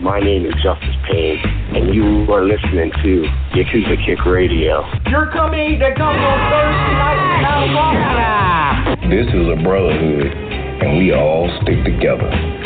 My name is Justice Payne, and you are listening to Yakuza Kick Radio. You're coming to come on Thursday night in California! This is a brotherhood, and we all stick together.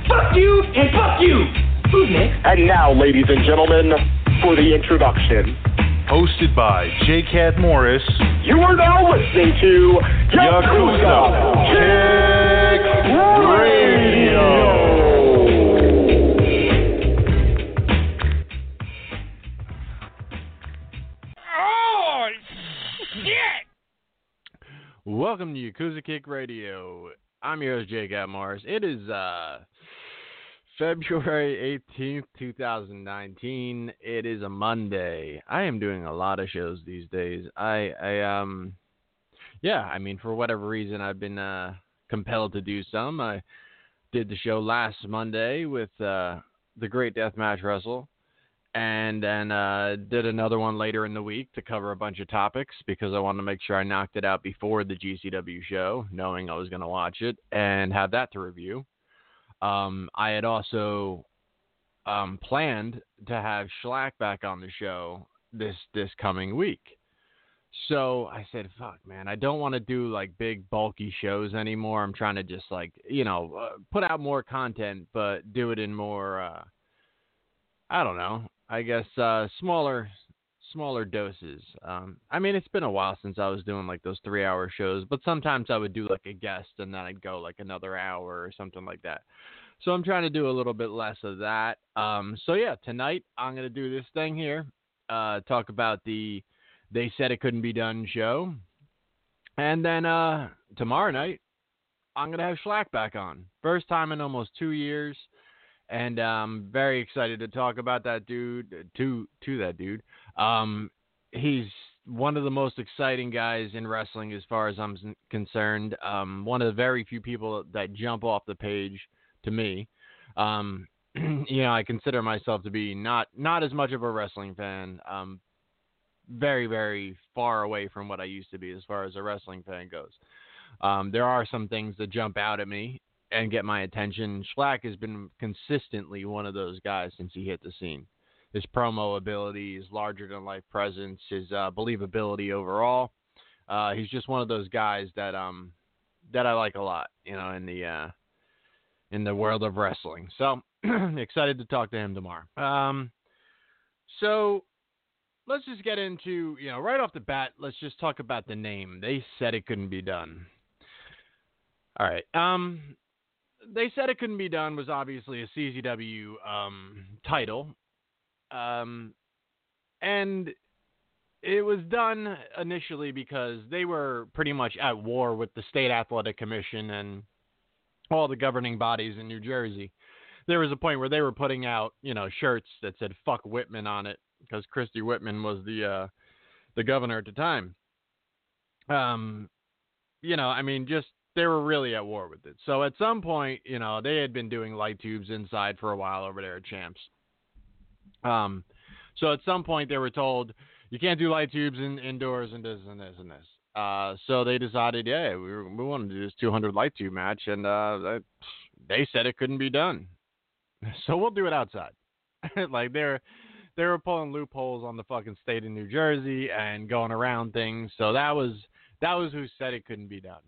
Fuck you and fuck you. Who's next? And now, ladies and gentlemen, for the introduction. Hosted by J. Cat Morris. You are now listening to Yakuza Kick Radio. Oh, shit! Welcome to Yakuza Kick Radio. I'm your host, Jake Mars. It is uh, February 18th, 2019. It is a Monday. I am doing a lot of shows these days. I, I um, yeah, I mean, for whatever reason, I've been uh, compelled to do some. I did the show last Monday with uh, the Great Deathmatch Wrestle and then uh, did another one later in the week to cover a bunch of topics because I wanted to make sure I knocked it out before the GCW show, knowing I was going to watch it and have that to review. Um, I had also um, planned to have Shlak back on the show this this coming week. So I said, "Fuck, man, I don't want to do like big bulky shows anymore. I'm trying to just like you know uh, put out more content, but do it in more." Uh, I don't know. I guess uh, smaller smaller doses. Um, I mean, it's been a while since I was doing like those three hour shows, but sometimes I would do like a guest and then I'd go like another hour or something like that. So I'm trying to do a little bit less of that. Um, so yeah, tonight I'm gonna do this thing here. Uh, talk about the they said it couldn't be done show, and then uh, tomorrow night I'm gonna have Shlak back on. First time in almost two years and I'm very excited to talk about that dude to to that dude. Um, he's one of the most exciting guys in wrestling as far as I'm concerned. Um, one of the very few people that jump off the page to me. Um, you know, I consider myself to be not not as much of a wrestling fan. Um, very, very far away from what I used to be as far as a wrestling fan goes. Um, there are some things that jump out at me and get my attention. Shlak has been consistently one of those guys since he hit the scene. His promo ability, his larger than life presence, his uh, believability overall. Uh, he's just one of those guys that um that I like a lot, you know, in the uh, in the world of wrestling. So excited to talk to him tomorrow. Um, so let's just get into you know right off the bat. Let's just talk about the name. They said it couldn't be done. All right. Um, they said it couldn't be done was obviously a CZW um, title, um, and it was done initially because they were pretty much at war with the state athletic commission and all the governing bodies in New Jersey. There was a point where they were putting out, you know, shirts that said "fuck Whitman" on it because Christie Whitman was the uh, the governor at the time. Um, you know, I mean, just they were really at war with it. So at some point, you know, they had been doing light tubes inside for a while over there at Champs. Um, so at some point they were told you can't do light tubes in, indoors and this and this and this. Uh, so they decided, yeah, we, we wanted to do this 200 light tube match, and uh, they said it couldn't be done. So we'll do it outside. like they're they were pulling loopholes on the fucking state of New Jersey and going around things. So that was that was who said it couldn't be done.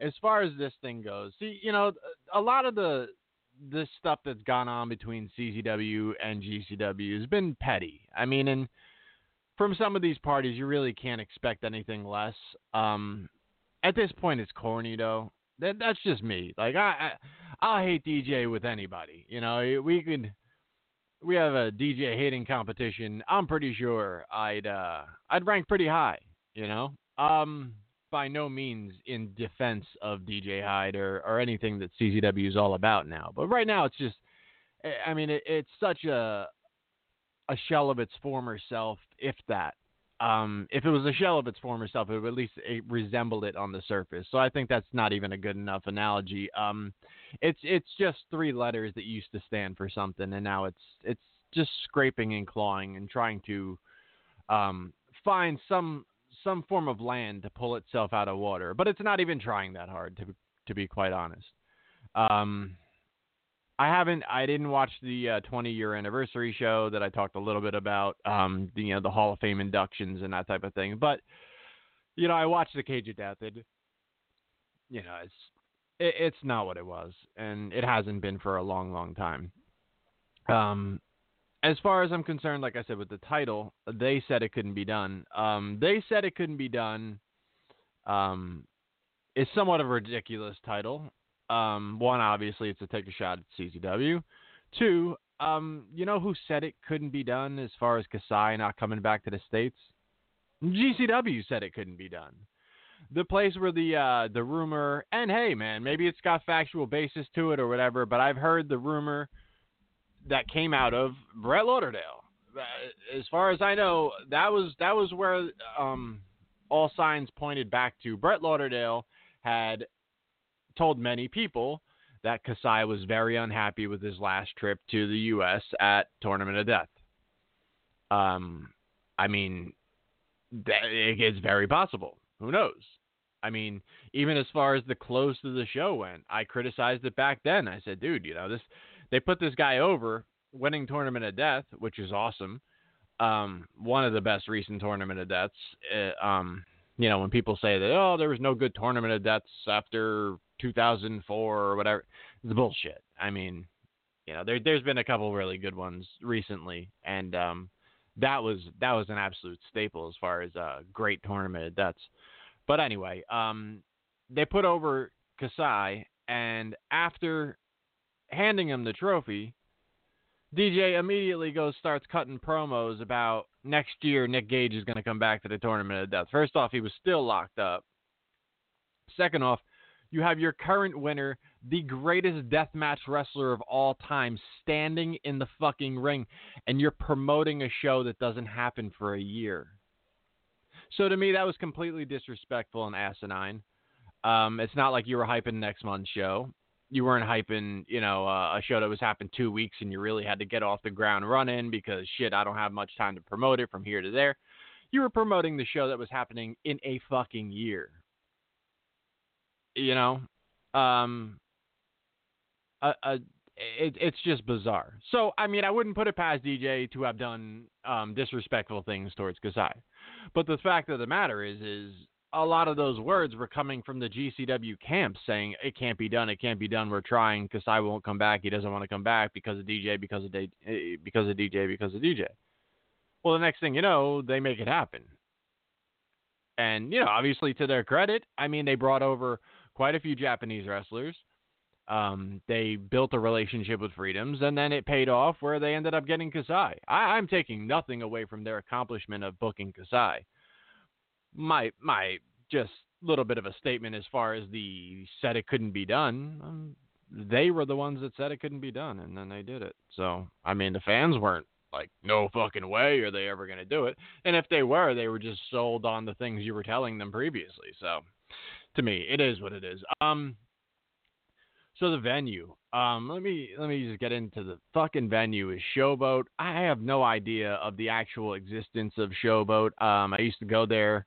As far as this thing goes, see, you know, a lot of the this stuff that's gone on between CCW and GCW has been petty. I mean, and from some of these parties, you really can't expect anything less. Um, at this point, it's corny though. That that's just me. Like I, I I'll hate DJ with anybody. You know, we could we have a DJ hating competition. I'm pretty sure I'd uh I'd rank pretty high. You know, um, by no means in defense of DJ Hyde or or anything that CZW is all about now. But right now, it's just. I mean, it, it's such a a shell of its former self, if that. Um, if it was a shell of its former self, it would at least it resembled it on the surface. So I think that's not even a good enough analogy. Um, it's it's just three letters that used to stand for something, and now it's it's just scraping and clawing and trying to um, find some some form of land to pull itself out of water. But it's not even trying that hard, to to be quite honest. Um, I haven't. I didn't watch the uh, 20 year anniversary show that I talked a little bit about. Um, the, you know, the Hall of Fame inductions and that type of thing. But you know, I watched the Cage of Death. And, you know, it's it, it's not what it was, and it hasn't been for a long, long time. Um, as far as I'm concerned, like I said with the title, they said it couldn't be done. Um, they said it couldn't be done. Um, is somewhat of a ridiculous title. Um, one, obviously, it's to take a shot at CZW. Two, um, you know who said it couldn't be done as far as Kasai not coming back to the states? GCW said it couldn't be done. The place where the uh, the rumor, and hey, man, maybe it's got factual basis to it or whatever, but I've heard the rumor that came out of Brett Lauderdale. Uh, as far as I know, that was that was where um, all signs pointed back to. Brett Lauderdale had told many people that Kasai was very unhappy with his last trip to the U.S. at Tournament of Death. Um, I mean, it's very possible. Who knows? I mean, even as far as the close to the show went, I criticized it back then. I said, dude, you know, this they put this guy over, winning Tournament of Death, which is awesome. Um, one of the best recent Tournament of Deaths. Uh, um, you know, when people say that, oh, there was no good Tournament of Deaths after 2004 or whatever. It's bullshit. I mean, you know, there there's been a couple really good ones recently, and um, that was that was an absolute staple as far as a great tournament of Deaths. But anyway, um, they put over Kasai, and after handing him the trophy, DJ immediately goes starts cutting promos about next year Nick Gage is going to come back to the tournament of death. First off, he was still locked up. Second off, you have your current winner, the greatest deathmatch wrestler of all time, standing in the fucking ring, and you're promoting a show that doesn't happen for a year. So to me, that was completely disrespectful and asinine. Um, it's not like you were hyping next month's show. You weren't hyping, you know, uh, a show that was happening two weeks, and you really had to get off the ground running because shit, I don't have much time to promote it from here to there you were promoting the show that was happening in a fucking year. You know, um, a it, it's just bizarre. So, I mean, I wouldn't put it past DJ to have done um, disrespectful things towards Kasai. But the fact of the matter is, is a lot of those words were coming from the GCW camp saying it can't be done, it can't be done. We're trying. Kasai won't come back. He doesn't want to come back because of DJ, because of eh, because of DJ, because of DJ. Well, the next thing you know, they make it happen. And you know, obviously, to their credit, I mean, they brought over quite a few Japanese wrestlers. Um, they built a relationship with Freedoms, and then it paid off where they ended up getting Kasai. I, am taking nothing away from their accomplishment of booking Kasai. My my just little bit of a statement as far as the said it couldn't be done. Um, they were the ones that said it couldn't be done, and then they did it. So I mean, the fans weren't like, no fucking way are they ever going to do it. And if they were, they were just sold on the things you were telling them previously. So to me, it is what it is. Um, so the venue. Um, let me let me just get into the fucking venue is Showboat. I have no idea of the actual existence of Showboat. Um, I used to go there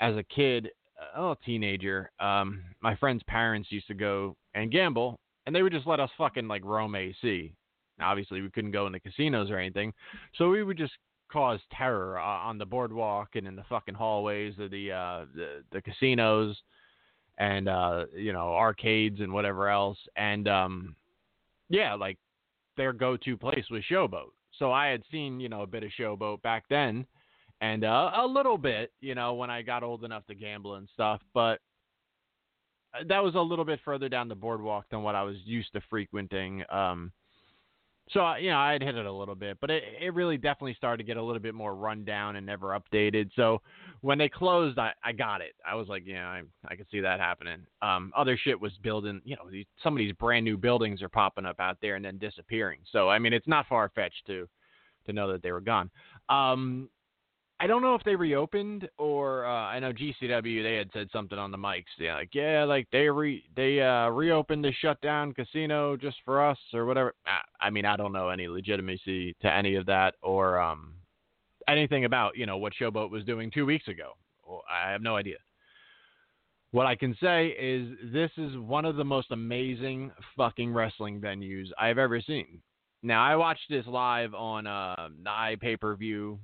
as a kid, oh teenager. Um, my friend's parents used to go and gamble, and they would just let us fucking like roam AC. Now, obviously, we couldn't go in the casinos or anything, so we would just cause terror uh, on the boardwalk and in the fucking hallways of the uh, the, the casinos and uh, you know arcades and whatever else. And um, yeah, like their go-to place was Showboat. So I had seen you know a bit of Showboat back then, and uh, a little bit you know when I got old enough to gamble and stuff, but uh, that was a little bit further down the boardwalk than what I was used to frequenting. Um, so you know, I'd hit it a little bit, but it it really definitely started to get a little bit more run down and never updated. So when they closed, I, I got it. I was like, yeah, I I could see that happening. Um, other shit was building. You know, these, some of these brand new buildings are popping up out there and then disappearing. So I mean, it's not far fetched to to know that they were gone. Um, I don't know if they reopened or uh, I know GCW they had said something on the mics. Yeah, like yeah, like they re they uh, reopened the shutdown casino just for us or whatever. I mean, I don't know any legitimacy to any of that or um, anything about you know what Showboat was doing two weeks ago. I have no idea. What I can say is this is one of the most amazing fucking wrestling venues I've ever seen. Now I watched this live on uh, the iPay per view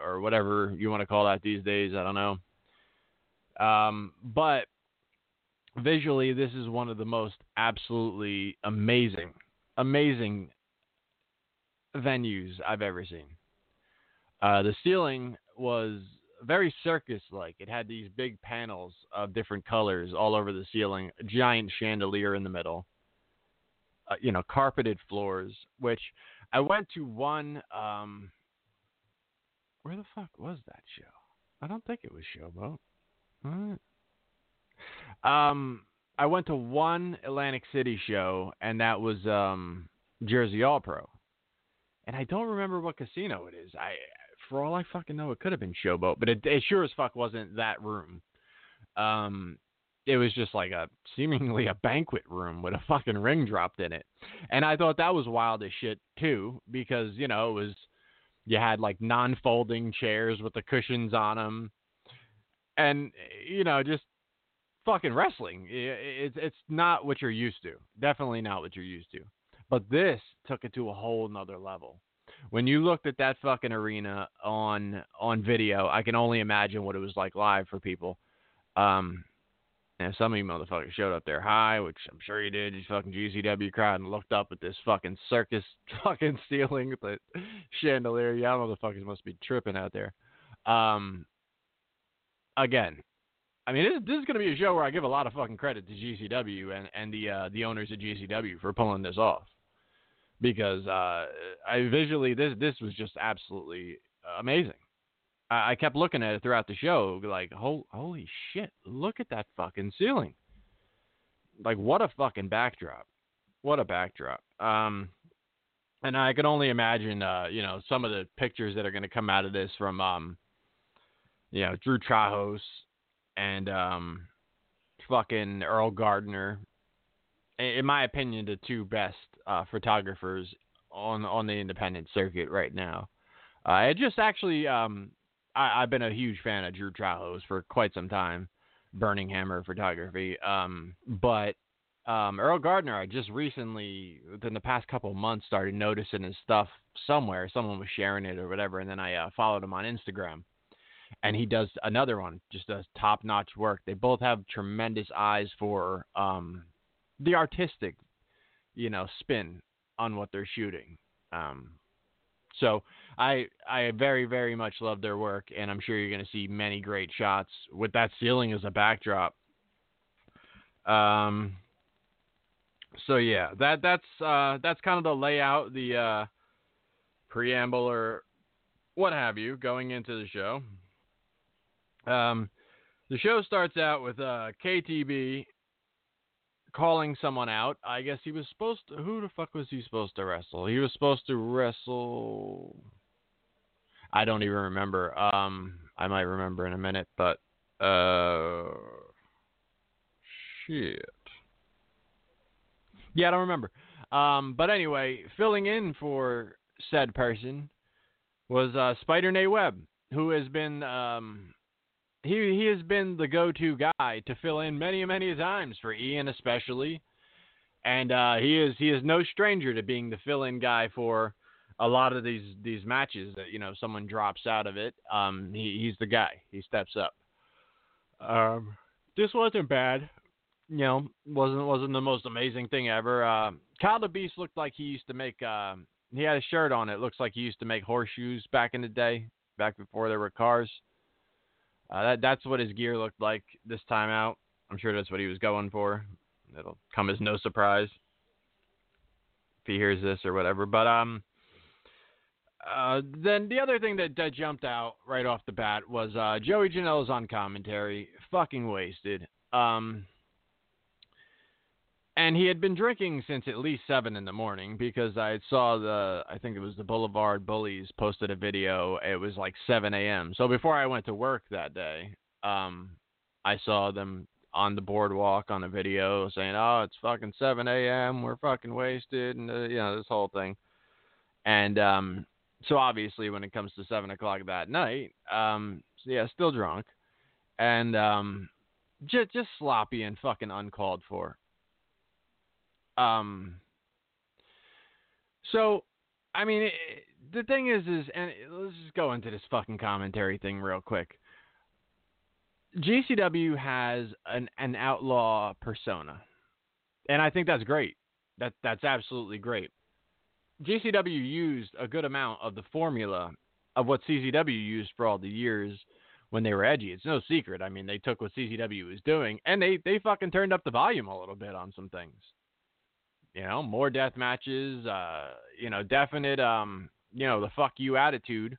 or whatever you want to call that these days. I don't know. Um, but visually, this is one of the most absolutely amazing, amazing venues I've ever seen. Uh, the ceiling was very circus-like. It had these big panels of different colors all over the ceiling, a giant chandelier in the middle. Uh, you know, carpeted floors. Which I went to one. Um, where the fuck was that show? I don't think it was Showboat. Um, I went to one Atlantic City show, and that was um, Jersey All Pro. And I don't remember what casino it is. I, for all I fucking know, it could have been Showboat, but it, it sure as fuck wasn't that room. Um, it was just like a seemingly a banquet room with a fucking ring dropped in it, and I thought that was wild as shit too, because you know it was you had like non-folding chairs with the cushions on them, and you know just fucking wrestling. It's it's not what you're used to. Definitely not what you're used to. But this took it to a whole nother level. When you looked at that fucking arena on on video, I can only imagine what it was like live for people. Um, and some of you motherfuckers showed up there high, which I'm sure you did. You fucking GCW crowd and looked up at this fucking circus fucking ceiling the chandelier. Y'all motherfuckers must be tripping out there. Um, again, I mean, this, this is going to be a show where I give a lot of fucking credit to GCW and and the uh, the owners of GCW for pulling this off because uh, I visually this this was just absolutely amazing. I, I kept looking at it throughout the show, like, holy shit, look at that fucking ceiling. Like, what a fucking backdrop. What a backdrop. Um, and I can only imagine, uh, you know, some of the pictures that are going to come out of this from, um, you know, Drew Trajos and um, fucking Earl Gardner. In my opinion, the two best uh, photographers on on the independent circuit right now. Uh, I just actually um, I, I've been a huge fan of Drew Trahos for quite some time, Burning Hammer Photography. Um, but um, Earl Gardner, I just recently, within the past couple of months, started noticing his stuff somewhere. Someone was sharing it or whatever, and then I uh, followed him on Instagram. And he does another one, just does top notch work. They both have tremendous eyes for um, the artistic, you know, spin on what they're shooting. Um, so I I very very much love their work, and I'm sure you're going to see many great shots with that ceiling as a backdrop. Um. So yeah, that that's uh, that's kind of the layout, the uh, preamble or what have you going into the show. Um, the show starts out with uh, KTB calling someone out. I guess he was supposed to. Who the fuck was he supposed to wrestle? He was supposed to wrestle. I don't even remember. Um, I might remember in a minute, but uh, shit. Yeah, I don't remember. Um, but anyway, filling in for said person was uh, Spider Nate Webb, who has been um, he he has been the go-to guy to fill in many many times for Ian especially, and uh, he is he is no stranger to being the fill-in guy for a lot of these these matches that you know someone drops out of it. Um, he he's the guy. He steps up. Um, this wasn't bad. You know, wasn't wasn't the most amazing thing ever. Uh, Kyle the Beast looked like he used to make. Uh, he had a shirt on. It looks like he used to make horseshoes back in the day, back before there were cars. Uh, that that's what his gear looked like this time out. I'm sure that's what he was going for. It'll come as no surprise if he hears this or whatever. But um, uh, then the other thing that, that jumped out right off the bat was uh, Joey Janela's on commentary, fucking wasted. Um, and he had been drinking since at least seven in the morning because I saw the I think it was the Boulevard Bullies posted a video. It was like 7 a.m. So before I went to work that day, um, I saw them on the boardwalk on a video saying, "Oh, it's fucking 7 a.m. We're fucking wasted," and uh, you know this whole thing. And um, so obviously, when it comes to seven o'clock that night, um, so yeah, still drunk, and um, just just sloppy and fucking uncalled for. Um. So, I mean, it, the thing is, is, and let's just go into this fucking commentary thing real quick. GCW has an an outlaw persona, and I think that's great. That that's absolutely great. GCW used a good amount of the formula of what CZW used for all the years when they were edgy. It's no secret. I mean, they took what CZW was doing and they they fucking turned up the volume a little bit on some things. You know, more death matches, uh, you know, definite um, you know, the fuck you attitude,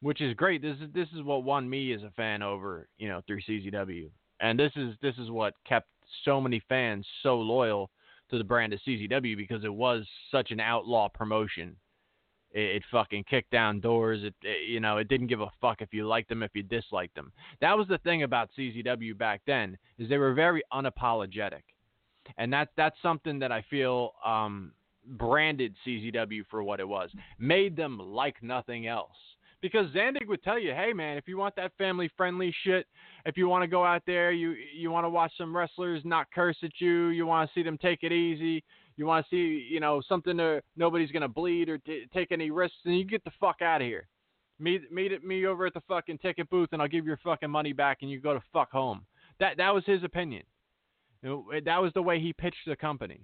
which is great. This is this is what won me as a fan over, you know, through CZW. And this is this is what kept so many fans so loyal to the brand of CZW because it was such an outlaw promotion. It, it fucking kicked down doors. It, it, you know, it didn't give a fuck if you liked them, if you disliked them. That was the thing about CZW back then is they were very unapologetic and that that's something that I feel um, branded CZW for what it was, made them like nothing else. Because Zandig would tell you, hey man, if you want that family friendly shit, if you want to go out there, you you want to watch some wrestlers not curse at you, you want to see them take it easy, you want to see you know something that nobody's gonna bleed or t- take any risks, then you get the fuck out of here. Meet meet me over at the fucking ticket booth, and I'll give your fucking money back, and you go to fuck home. That that was his opinion. You know, eh, that was the way he pitched the company.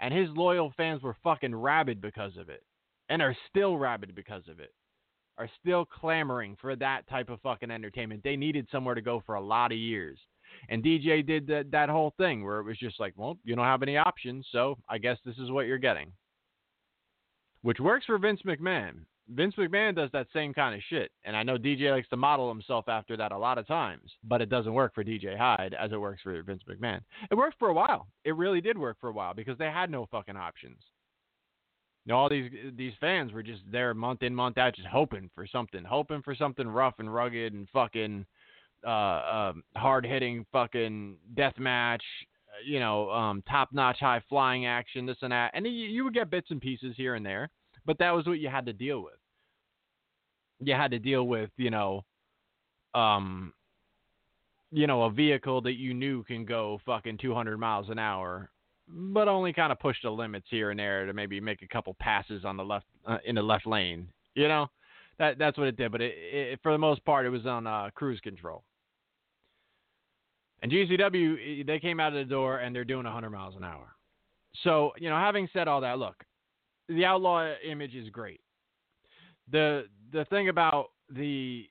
And his loyal fans were fucking rabid because of it. And are still rabid because of it. Are still clamoring for that type of fucking entertainment. They needed somewhere to go for a lot of years. And DJ did that, that whole thing where it was just like, well, you don't have any options, so I guess this is what you're getting. Which works for Vince McMahon. Vince McMahon does that same kind of shit. And I know DJ likes to model himself after that a lot of times, but it doesn't work for DJ Hyde as it works for Vince McMahon. It worked for a while. It really did work for a while because they had no fucking options. You know, all these these fans were just there month in, month out, just hoping for something, hoping for something rough and rugged and fucking uh, uh, hard hitting fucking death match, you know, um, top notch high flying action, this and that. And you, you would get bits and pieces here and there, but that was what you had to deal with you had to deal with, you know, um, you know, a vehicle that you knew can go fucking 200 miles an hour, but only kind of push the limits here and there to maybe make a couple passes on the left uh, in the left lane. You know, that that's what it did. But it, it, for the most part, it was on uh, cruise control. And GCW, they came out of the door and they're doing 100 miles an hour. So, you know, having said all that, look, the outlaw image is great. The the thing about the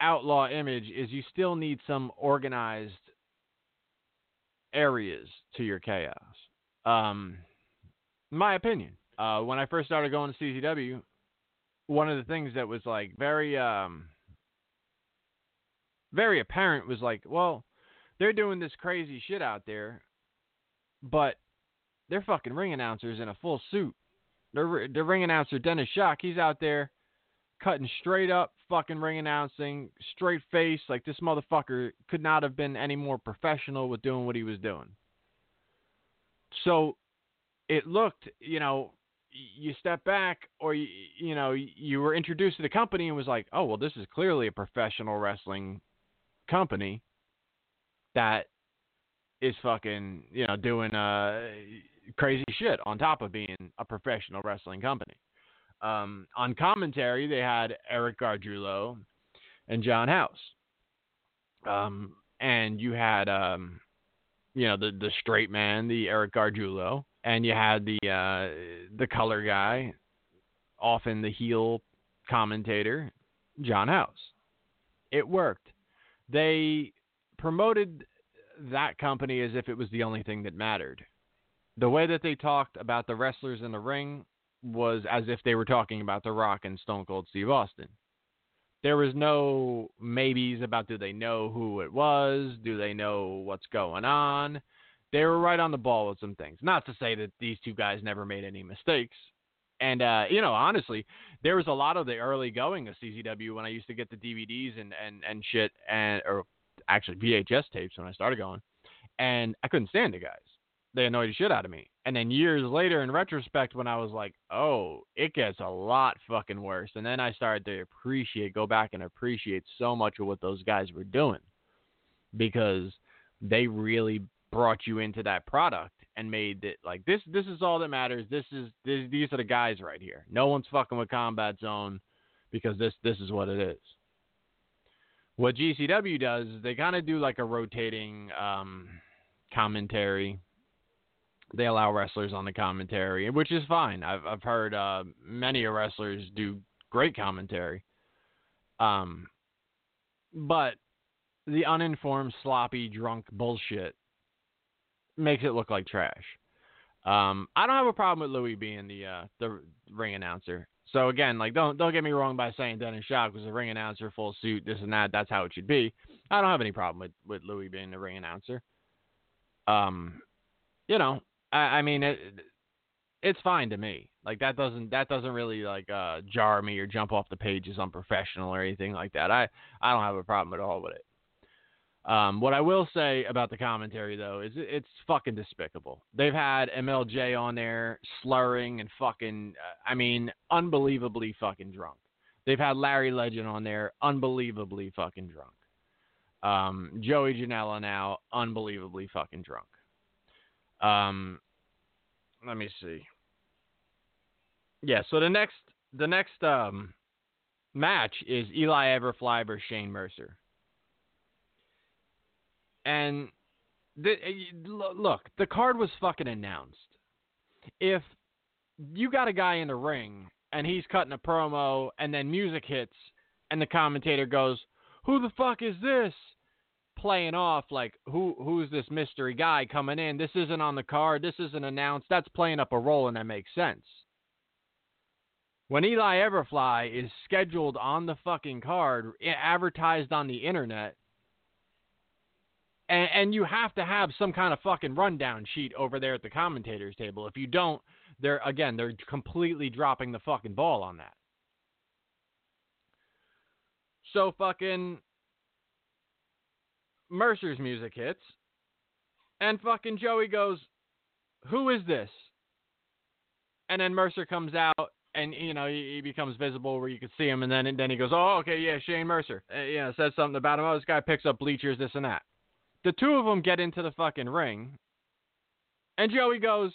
outlaw image is you still need some organized areas to your chaos. Um, my opinion. Uh, when I first started going to CZW, one of the things that was like very um, very apparent was like, well, they're doing this crazy shit out there, but they're fucking ring announcers in a full suit. The ring announcer Dennis Shock, he's out there cutting straight up fucking ring announcing, straight face. Like this motherfucker could not have been any more professional with doing what he was doing. So it looked, you know, you step back or you, you know, you were introduced to the company and was like, "Oh, well this is clearly a professional wrestling company that is fucking, you know, doing uh crazy shit on top of being a professional wrestling company." Um, on commentary, they had Eric Gargiulo and John House. Um, and you had, um, you know, the the straight man, the Eric Gargiulo, and you had the uh, the color guy, often the heel commentator, John House. It worked. They promoted that company as if it was the only thing that mattered. The way that they talked about the wrestlers in the ring was as if they were talking about The Rock and Stone Cold Steve Austin. There was no maybes about do they know who it was, do they know what's going on. They were right on the ball with some things. Not to say that these two guys never made any mistakes. And uh, you know, honestly, there was a lot of the early going of CZW when I used to get the DVDs and and and shit, and or actually VHS tapes when I started going, and I couldn't stand the guys they annoyed the shit out of me. And then years later, in retrospect, when I was like, oh, it gets a lot fucking worse. And then I started to appreciate, go back and appreciate so much of what those guys were doing because they really brought you into that product and made it like this. This is all that matters. This is this, these are the guys right here. No one's fucking with Combat Zone because this this is what it is. What GCW does is they kind of do like a rotating um, commentary they allow wrestlers on the commentary, which is fine. I've I've heard uh, many wrestlers do great commentary. Um, but the uninformed, sloppy, drunk bullshit makes it look like trash. Um, I don't have a problem with Louis being the uh, the ring announcer. So again, like don't don't get me wrong by saying Dennis Shock was a ring announcer, full suit, this and that. That's how it should be. I don't have any problem with with Louis being the ring announcer. Um, you know, I, I mean, it, it's fine to me. Like that doesn't that doesn't really like uh, jar me or jump off the page as unprofessional or anything like that. I I don't have a problem at all with it. Um, what I will say about the commentary though is it's fucking despicable. They've had MLJ on there slurring and fucking, uh, I mean, unbelievably fucking drunk. They've had Larry Legend on there, unbelievably fucking drunk. Um, Joey Janela now, unbelievably fucking drunk. Um, let me see. Yeah, so the next the next um match is Eli Everfly versus Shane Mercer. And the, look, the card was fucking announced. If you got a guy in the ring and he's cutting a promo and then music hits and the commentator goes, "Who the fuck is this?" Playing off like who who's this mystery guy coming in? This isn't on the card. This isn't announced. That's playing up a role, and that makes sense. When Eli Everfly is scheduled on the fucking card, advertised on the internet, and, and you have to have some kind of fucking rundown sheet over there at the commentators table. If you don't, they're again they're completely dropping the fucking ball on that. So fucking Mercer's music hits, and fucking Joey goes, Who is this? And then Mercer comes out and you know he, he becomes visible where you can see him, and then and then he goes, oh okay, yeah, Shane Mercer, uh, says something about him. Oh, this guy picks up bleachers, this and that. The two of them get into the fucking ring, and Joey goes,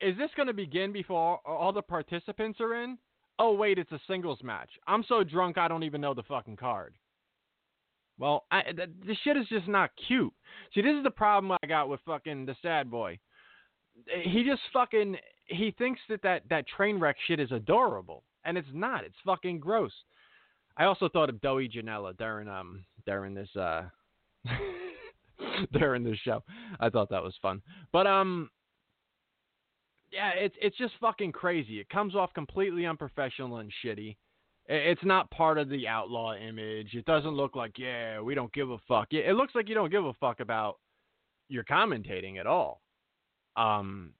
is this going to begin before all the participants are in? Oh wait, it's a singles match. I'm so drunk I don't even know the fucking card. Well, I, th- this shit is just not cute. See, this is the problem I got with fucking the sad boy. He just fucking he thinks that that that train wreck shit is adorable, and it's not. It's fucking gross. I also thought of Joey Janela during um during this uh during this show. I thought that was fun, but um yeah, it's it's just fucking crazy. It comes off completely unprofessional and shitty. It's not part of the outlaw image. It doesn't look like, yeah, we don't give a fuck. It looks like you don't give a fuck about your commentating at all. Um,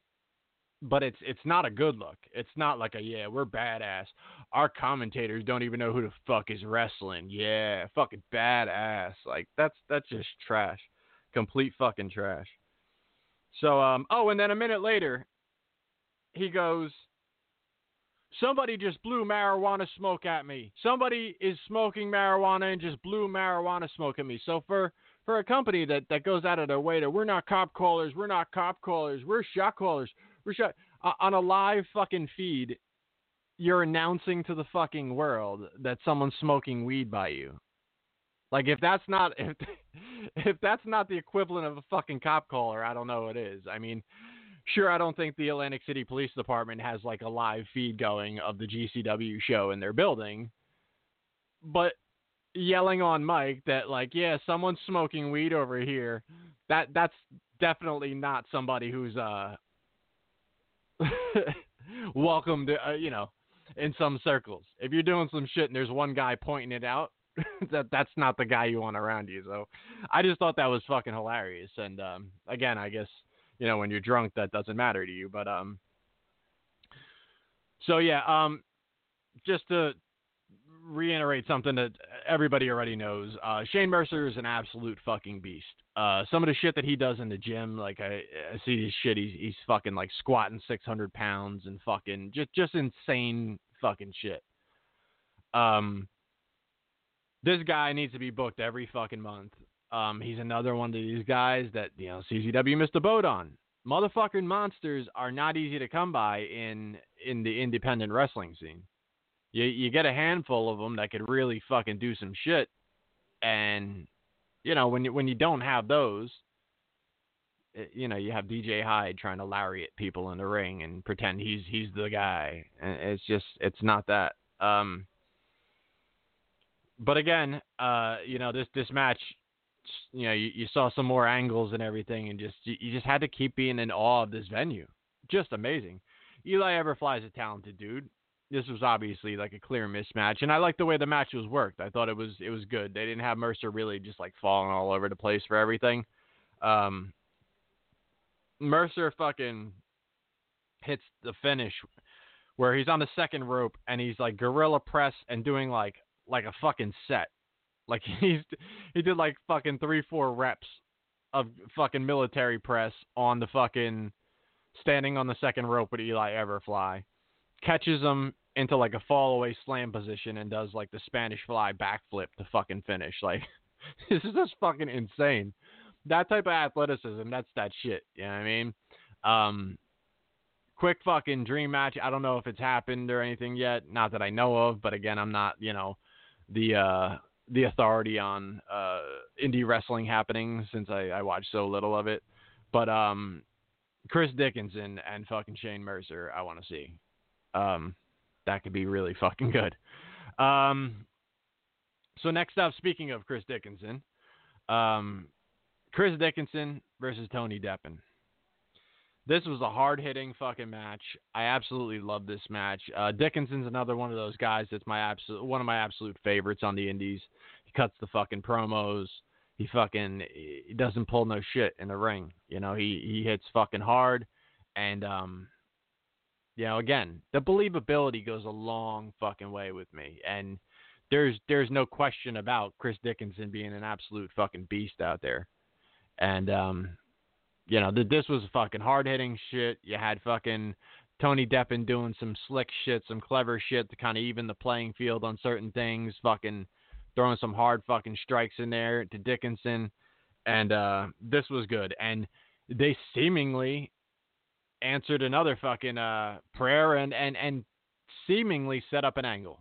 but it's it's not a good look. It's not like a yeah, we're badass. Our commentators don't even know who the fuck is wrestling. Yeah, fucking badass. Like that's that's just trash. Complete fucking trash. So um oh, and then a minute later, he goes, Somebody just blew marijuana smoke at me. Somebody is smoking marijuana and just blew marijuana smoke at me. So for for a company that, that goes out of their way to we're not cop callers, we're not cop callers, we're shot callers, we're shot uh, on a live fucking feed, you're announcing to the fucking world that someone's smoking weed by you. Like if that's not if if that's not the equivalent of a fucking cop caller, I don't know what is. I mean, sure, I don't think the Atlantic City Police Department has like a live feed going of the GCW show in their building, but yelling on mic that like, yeah, someone's smoking weed over here. That that's definitely not somebody who's uh welcome to uh, you know in some circles. If you're doing some shit and there's one guy pointing it out, that that's not the guy you want around you. So I just thought that was fucking hilarious. And um, again, I guess you know when you're drunk that doesn't matter to you. But um, so yeah, um, just to reiterate something that everybody already knows. Uh, Shane Mercer is an absolute fucking beast. Uh, some of the shit that he does in the gym, like I, I see his shit. He's, he's fucking like squatting 600 pounds and fucking just just insane fucking shit. Um, this guy needs to be booked every fucking month. Um, he's another one of these guys that you know CZW missed the boat on. Motherfucking monsters are not easy to come by in in the independent wrestling scene you you get a handful of them that could really fucking do some shit, and you know when you when you don't have those, it, you know you have DJ Hyde trying to lariat people in the ring and pretend he's he's the guy, and it's just it's not that. Um, but again, uh, you know this this match, you know you, you saw some more angles and everything, and just you, you just had to keep being in awe of this venue. Just amazing. Eli Everfly is a talented dude this was obviously like a clear mismatch, and I like the way the match was worked. I thought it was it was good. They didn't have Mercer really just like falling all over the place for everything. Um, Mercer fucking hits the finish where he's on the second rope and he's like gorilla press and doing like like a fucking set. Like he's he did like fucking three four reps of fucking military press on the fucking standing on the second rope with Eli Everfly catches him into like a fall away slam position and does like the Spanish fly backflip to fucking finish. Like this is just fucking insane. That type of athleticism, that's that shit. You know what I mean? Um, quick fucking dream match. I don't know if it's happened or anything yet. Not that I know of, but again, I'm not, you know, the uh the authority on uh indie wrestling happening since I, I watch so little of it. But um Chris Dickinson and fucking Shane Mercer, I want to see. Um, that could be really fucking good. Um, so next up, speaking of Chris Dickinson, um, Chris Dickinson versus Tony Deppen. This was a hard hitting fucking match. I absolutely love this match. Uh, Dickinson's another one of those guys that's my absolute one of my absolute favorites on the indies. He cuts the fucking promos. He fucking he doesn't pull no shit in the ring. You know, he he hits fucking hard and um you know, again, the believability goes a long fucking way with me, and there's there's no question about Chris Dickinson being an absolute fucking beast out there, and um, you know, th- this was fucking hard hitting shit. You had fucking Tony Deppen doing some slick shit, some clever shit to kind of even the playing field on certain things. Fucking throwing some hard fucking strikes in there to Dickinson, and uh, this was good. And they seemingly answered another fucking uh, prayer and and and seemingly set up an angle.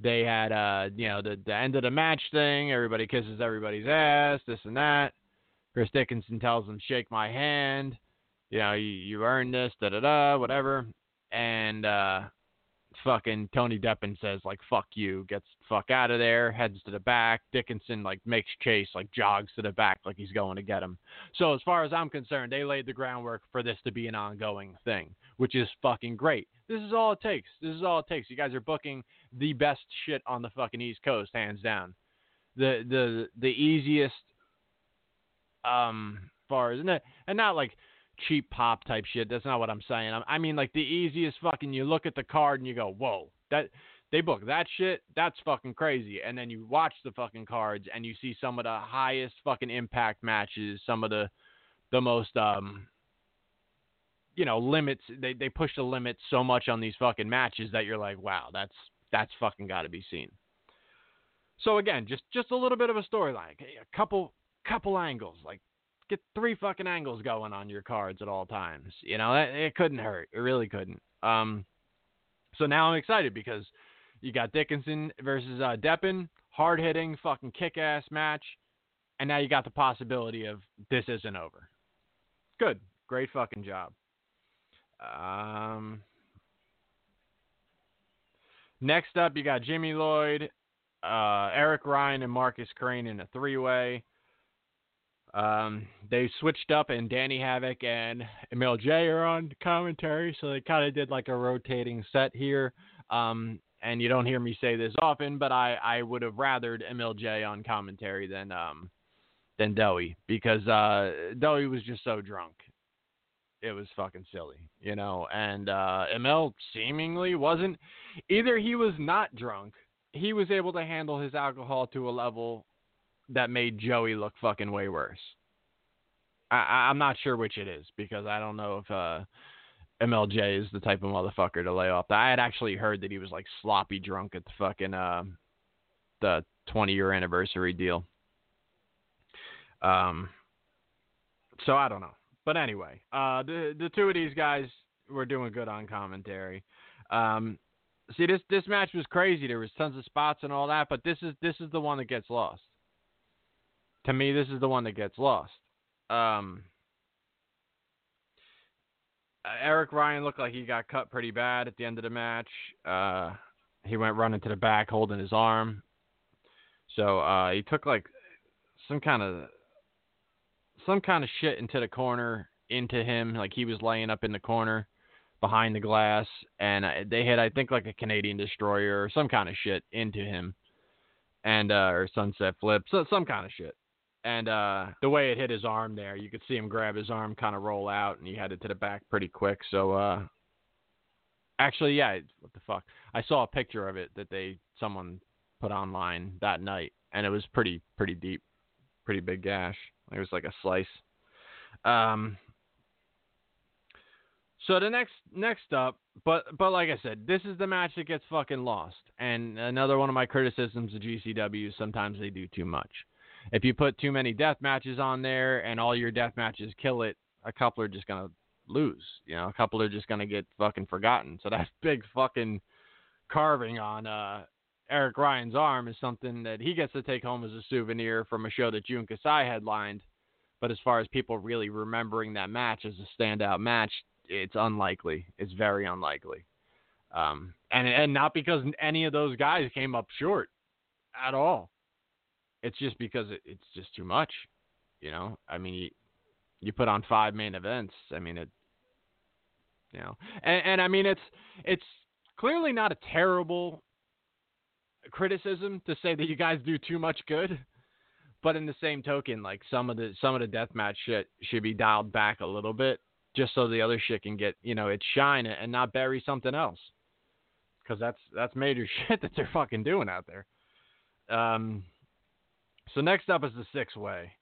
They had uh you know the the end of the match thing. Everybody kisses everybody's ass. This and that. Chris Dickinson tells them, "Shake my hand." You know, you, you earned this, da da da, whatever. And uh, fucking Tony Deppen says like "fuck you," gets fuck out of there, heads to the back. Dickinson like makes chase, like jogs to the back, like he's going to get him. So as far as I'm concerned, they laid the groundwork for this to be an ongoing thing, which is fucking great. This is all it takes. This is all it takes. You guys are booking the best shit on the fucking East Coast, hands down. The the the easiest um far as and, and not like cheap pop type shit. That's not what I'm saying. I mean like the easiest fucking. You look at the card and you go, whoa, that they book that shit. That's fucking crazy. And then you watch the fucking cards and you see some of the highest fucking impact matches. Some of the the most um you know limits. They they push the limits so much on these fucking matches that you're like, wow, that's that's fucking got to be seen. So again, just just a little bit of a storyline, a couple couple angles, like get three fucking angles going on your cards at all times. You know, it, it couldn't hurt. It really couldn't. Um, so now I'm excited because you got Dickinson versus uh, Deppen, hard hitting, fucking kick ass match, and now you got the possibility of this isn't over. Good, great fucking job. Um, next up, you got Jimmy Lloyd, uh, Eric Ryan, and Marcus Crane in a three way. Um, they switched up, and Danny Havoc and Emil Jay are on commentary, so they kind of did like a rotating set here. Um, and you don't hear me say this often, but I, I would have rathered Emil Jay on commentary than um, than Doughy because uh, was just so drunk. It was fucking silly, you know. And uh, Emil seemingly wasn't. Either he was not drunk, he was able to handle his alcohol to a level that made Joey look fucking way worse. I, I'm not sure which it is because I don't know if uh, Emil Jay is the type of motherfucker to lay off. I had actually heard that he was like sloppy drunk at the fucking uh, the 20 year anniversary deal. Um, so I don't know, but anyway, uh, the the two of these guys were doing good on commentary. Um, see this this match was crazy. There was tons of spots and all that, but this is this is the one that gets lost to me, this is the one that gets lost. Um, uh, Eric Ryan looked like he got cut pretty bad at the end of the match. Uh, he went running to the back holding his arm. So uh, he took like some kind of some kind of shit into the corner into him, like he was laying up in the corner behind the glass, and uh, they hit I think like a Canadian destroyer or some kind of shit into him, and uh, or sunset flip, so some kind of shit and uh, the way it hit his arm there, you could see him grab his arm, kind of roll out, and he had it to the back pretty quick. So, uh, actually, yeah, what the fuck? I saw a picture of it that they someone put online that night, and it was pretty pretty deep, pretty big gash. It was like a slice. Um. So the next next up, but but like I said, this is the match that gets fucking lost. And another one of my criticisms of GCW, sometimes they do too much if you put too many death matches on there and all your death matches kill it, a couple are just gonna lose. You know, a couple are just gonna get fucking forgotten. So that big fucking carving on uh, Eric Ryan's arm is something that he gets to take home as a souvenir from a show that Jun Kasai headlined. But as far as people really remembering that match as a standout match, it's unlikely. It's very unlikely. Um, and and not because any of those guys came up short at all. It's just because it, it's just too much. You know, I mean, you, you put on five main events. I mean, it. You know, and, and I mean, it's it's clearly not a terrible criticism to say that you guys do too much good. But in the same token, like some of the some of the deathmatch shit should be dialed back a little bit, just so the other shit can get you know its shine and not bury something else. Because that's that's major shit that they're fucking doing out there. Um, so next up is the six way.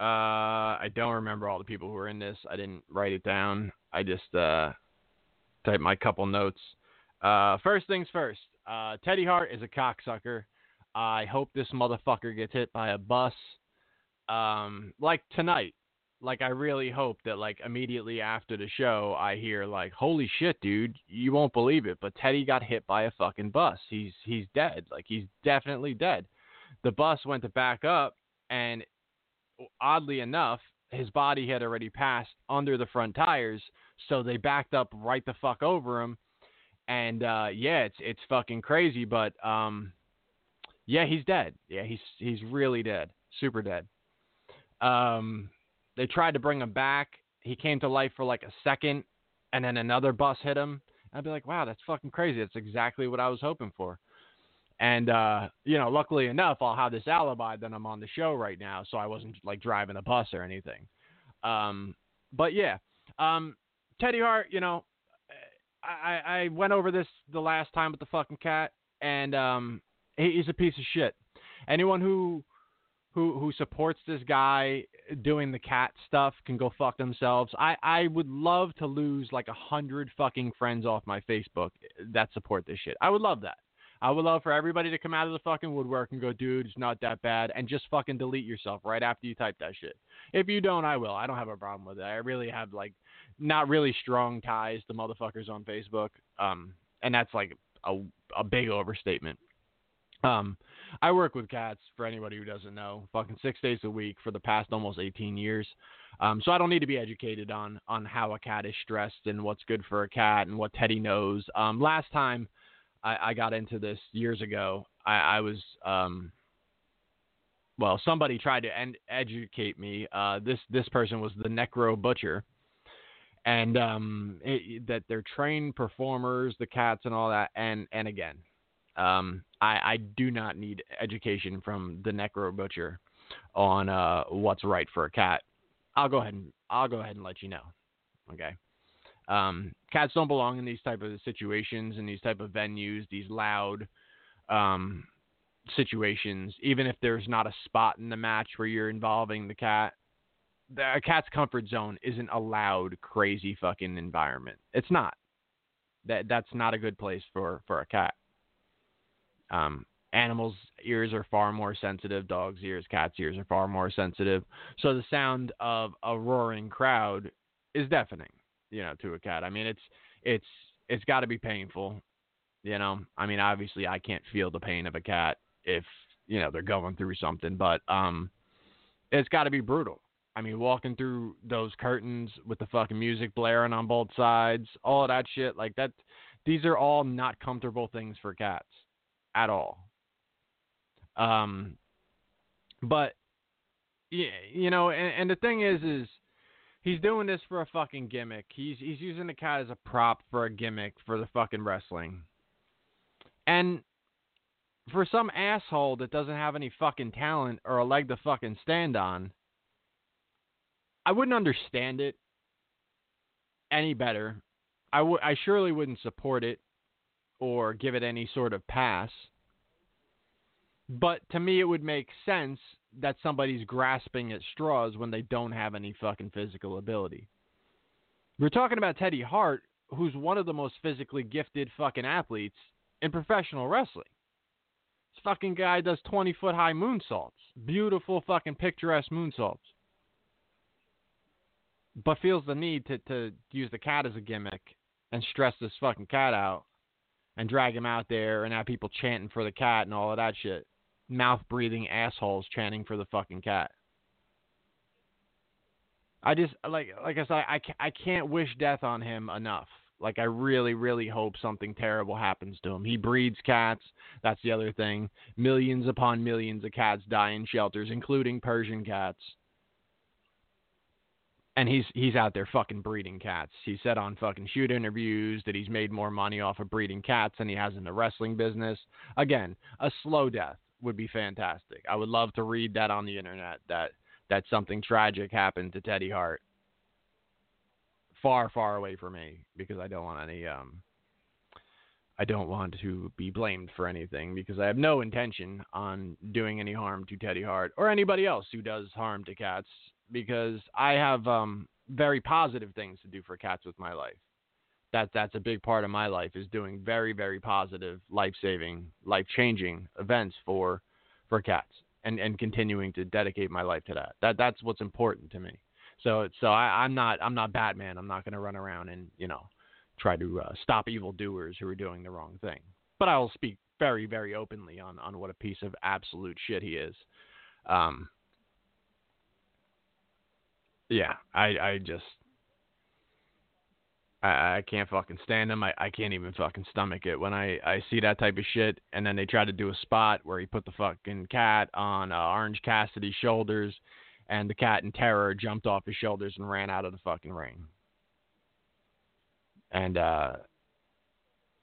Uh, I don't remember all the people who were in this. I didn't write it down. I just uh, type my couple notes. Uh, first things first. Uh, Teddy Hart is a cocksucker. I hope this motherfucker gets hit by a bus. Um, like tonight. Like I really hope that like immediately after the show I hear like, Holy shit, dude, you won't believe it, but Teddy got hit by a fucking bus. He's he's dead. Like he's definitely dead. The bus went to back up and oddly enough, his body had already passed under the front tires, so they backed up right the fuck over him. And uh yeah, it's it's fucking crazy, but um yeah, he's dead. Yeah, he's he's really dead. Super dead. Um they tried to bring him back. He came to life for like a second and then another bus hit him. I'd be like, "Wow, that's fucking crazy. That's exactly what I was hoping for." And uh, you know, luckily enough, I'll have this alibi that I'm on the show right now, so I wasn't like driving a bus or anything. Um, but yeah, um, Teddy Hart, you know, I, I went over this the last time with the fucking cat, and um, he's a piece of shit. Anyone who who who supports this guy doing the cat stuff can go fuck themselves. I I would love to lose like a hundred fucking friends off my Facebook that support this shit. I would love that. I would love for everybody to come out of the fucking woodwork and go, dude, it's not that bad, and just fucking delete yourself right after you type that shit. If you don't, I will. I don't have a problem with it. I really have like not really strong ties to motherfuckers on Facebook, um, and that's like a a big overstatement. Um, I work with cats for anybody who doesn't know, fucking six days a week for the past almost 18 years. Um, so I don't need to be educated on on how a cat is stressed and what's good for a cat and what Teddy knows. Um, last time I, I got into this years ago. I, I was, um, well, somebody tried to educate me. Uh, this this person was the Necro Butcher, and um, it, that they're trained performers, the cats and all that. And and again, um, I, I do not need education from the Necro Butcher on uh, what's right for a cat. I'll go ahead and I'll go ahead and let you know. Okay. Um, cats don't belong in these type of situations in these type of venues, these loud um, situations. Even if there's not a spot in the match where you're involving the cat, the a cat's comfort zone isn't a loud, crazy fucking environment. It's not. That that's not a good place for for a cat. Um, animals' ears are far more sensitive. Dogs' ears, cats' ears are far more sensitive. So the sound of a roaring crowd is deafening you know, to a cat. I mean, it's it's it's got to be painful. You know, I mean, obviously, I can't feel the pain of a cat if you know they're going through something, but um, it's got to be brutal. I mean, walking through those curtains with the fucking music blaring on both sides, all of that shit, like that. These are all not comfortable things for cats at all. Um, but yeah, you know, and, and the thing is, is He's doing this for a fucking gimmick. He's he's using the cat as a prop for a gimmick for the fucking wrestling. And for some asshole that doesn't have any fucking talent or a leg to fucking stand on, I wouldn't understand it any better. I would I surely wouldn't support it or give it any sort of pass. But to me it would make sense that somebody's grasping at straws when they don't have any fucking physical ability. We're talking about Teddy Hart, who's one of the most physically gifted fucking athletes in professional wrestling. This fucking guy does 20 foot high moonsaults. Beautiful fucking picturesque moonsaults. But feels the need to, to use the cat as a gimmick and stress this fucking cat out and drag him out there and have people chanting for the cat and all of that shit mouth breathing assholes chanting for the fucking cat. I just like like I said I, I can't wish death on him enough. Like I really really hope something terrible happens to him. He breeds cats. That's the other thing. Millions upon millions of cats die in shelters including Persian cats. And he's he's out there fucking breeding cats. He said on fucking shoot interviews that he's made more money off of breeding cats than he has in the wrestling business. Again, a slow death would be fantastic. I would love to read that on the internet that that something tragic happened to Teddy Hart. Far, far away from me because I don't want any um I don't want to be blamed for anything because I have no intention on doing any harm to Teddy Hart or anybody else who does harm to cats because I have um very positive things to do for cats with my life. That that's a big part of my life is doing very very positive, life saving, life changing events for for cats and and continuing to dedicate my life to that. That that's what's important to me. So so I, I'm not I'm not Batman. I'm not going to run around and you know try to uh, stop evildoers who are doing the wrong thing. But I will speak very very openly on on what a piece of absolute shit he is. Um, yeah, I I just I, I can't fucking stand him. I, I can't even fucking stomach it when I, I see that type of shit. And then they try to do a spot where he put the fucking cat on uh, Orange Cassidy's shoulders, and the cat in terror jumped off his shoulders and ran out of the fucking ring. And uh,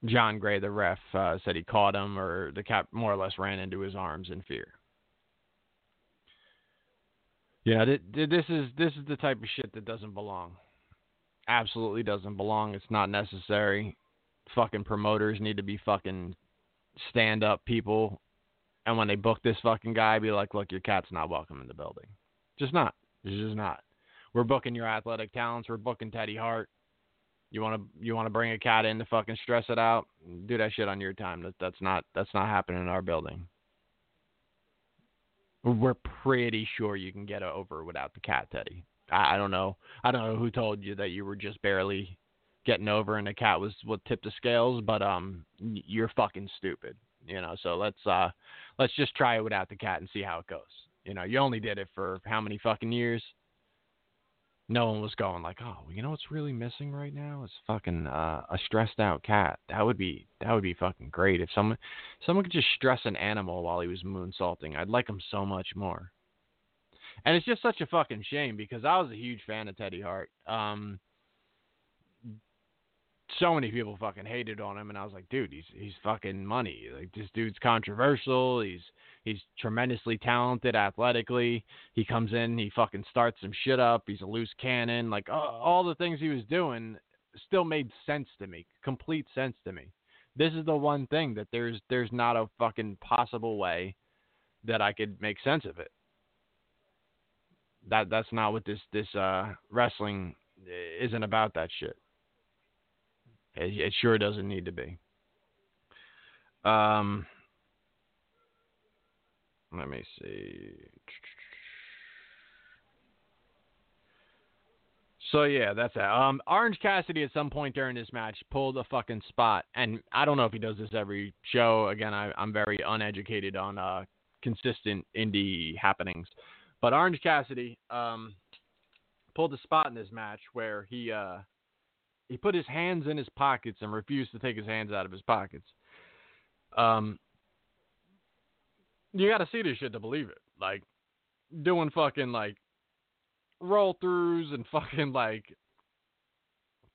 John Gray, the ref, uh, said he caught him, or the cat more or less ran into his arms in fear. Yeah, th- th- this is this is the type of shit that doesn't belong absolutely doesn't belong. It's not necessary. Fucking promoters need to be fucking stand up people. And when they book this fucking guy, be like, look, your cat's not welcome in the building. Just not. It's just not. We're booking your athletic talents. We're booking Teddy Hart. You want to you want to bring a cat in to fucking stress it out? Do that shit on your time. That that's not that's not happening in our building. We're pretty sure you can get over without the cat, Teddy. I, I don't know. I don't know who told you that you were just barely getting over and the cat was what tipped the scales, but um, you're fucking stupid. You know, so let's uh, let's just try it without the cat and see how it goes. You know, you only did it for how many fucking years? No one was going like, oh, you know what's really missing right now is fucking uh, a stressed out cat. That would be that would be fucking great if someone someone could just stress an animal while he was moonsaulting. I'd like him so much more. And it's just such a fucking shame because I was a huge fan of Teddy Hart. Um, so many people fucking hated on him, and I was like, dude, he's he's fucking money. Like this dude's controversial. He's he's tremendously talented athletically. He comes in, he fucking starts some shit up. He's a loose cannon. Like all, all the things he was doing still made sense to me, complete sense to me. This is the one thing that there's there's not a fucking possible way that I could make sense of it that that's not what this this uh wrestling isn't about that shit. It, it sure doesn't need to be. Um, let me see. So yeah, that's it. Um, Orange Cassidy at some point during this match pulled a fucking spot, and I don't know if he does this every show. Again, I, I'm very uneducated on uh, consistent indie happenings. But Orange Cassidy um, pulled a spot in this match where he uh, he put his hands in his pockets and refused to take his hands out of his pockets. Um, you got to see this shit to believe it. Like doing fucking like roll throughs and fucking like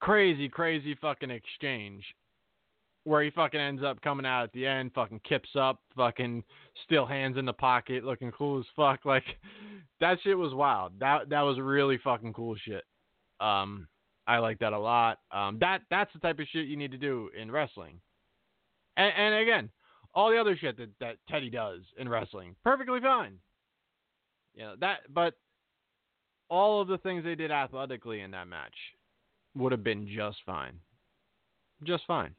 crazy, crazy fucking exchange where he fucking ends up coming out at the end, fucking kips up, fucking still hands in the pocket, looking cool as fuck. Like that shit was wild. That that was really fucking cool shit. Um, I like that a lot. Um, that that's the type of shit you need to do in wrestling. And, and again, all the other shit that that Teddy does in wrestling, perfectly fine. You know that, but all of the things they did athletically in that match would have been just fine. Just fine.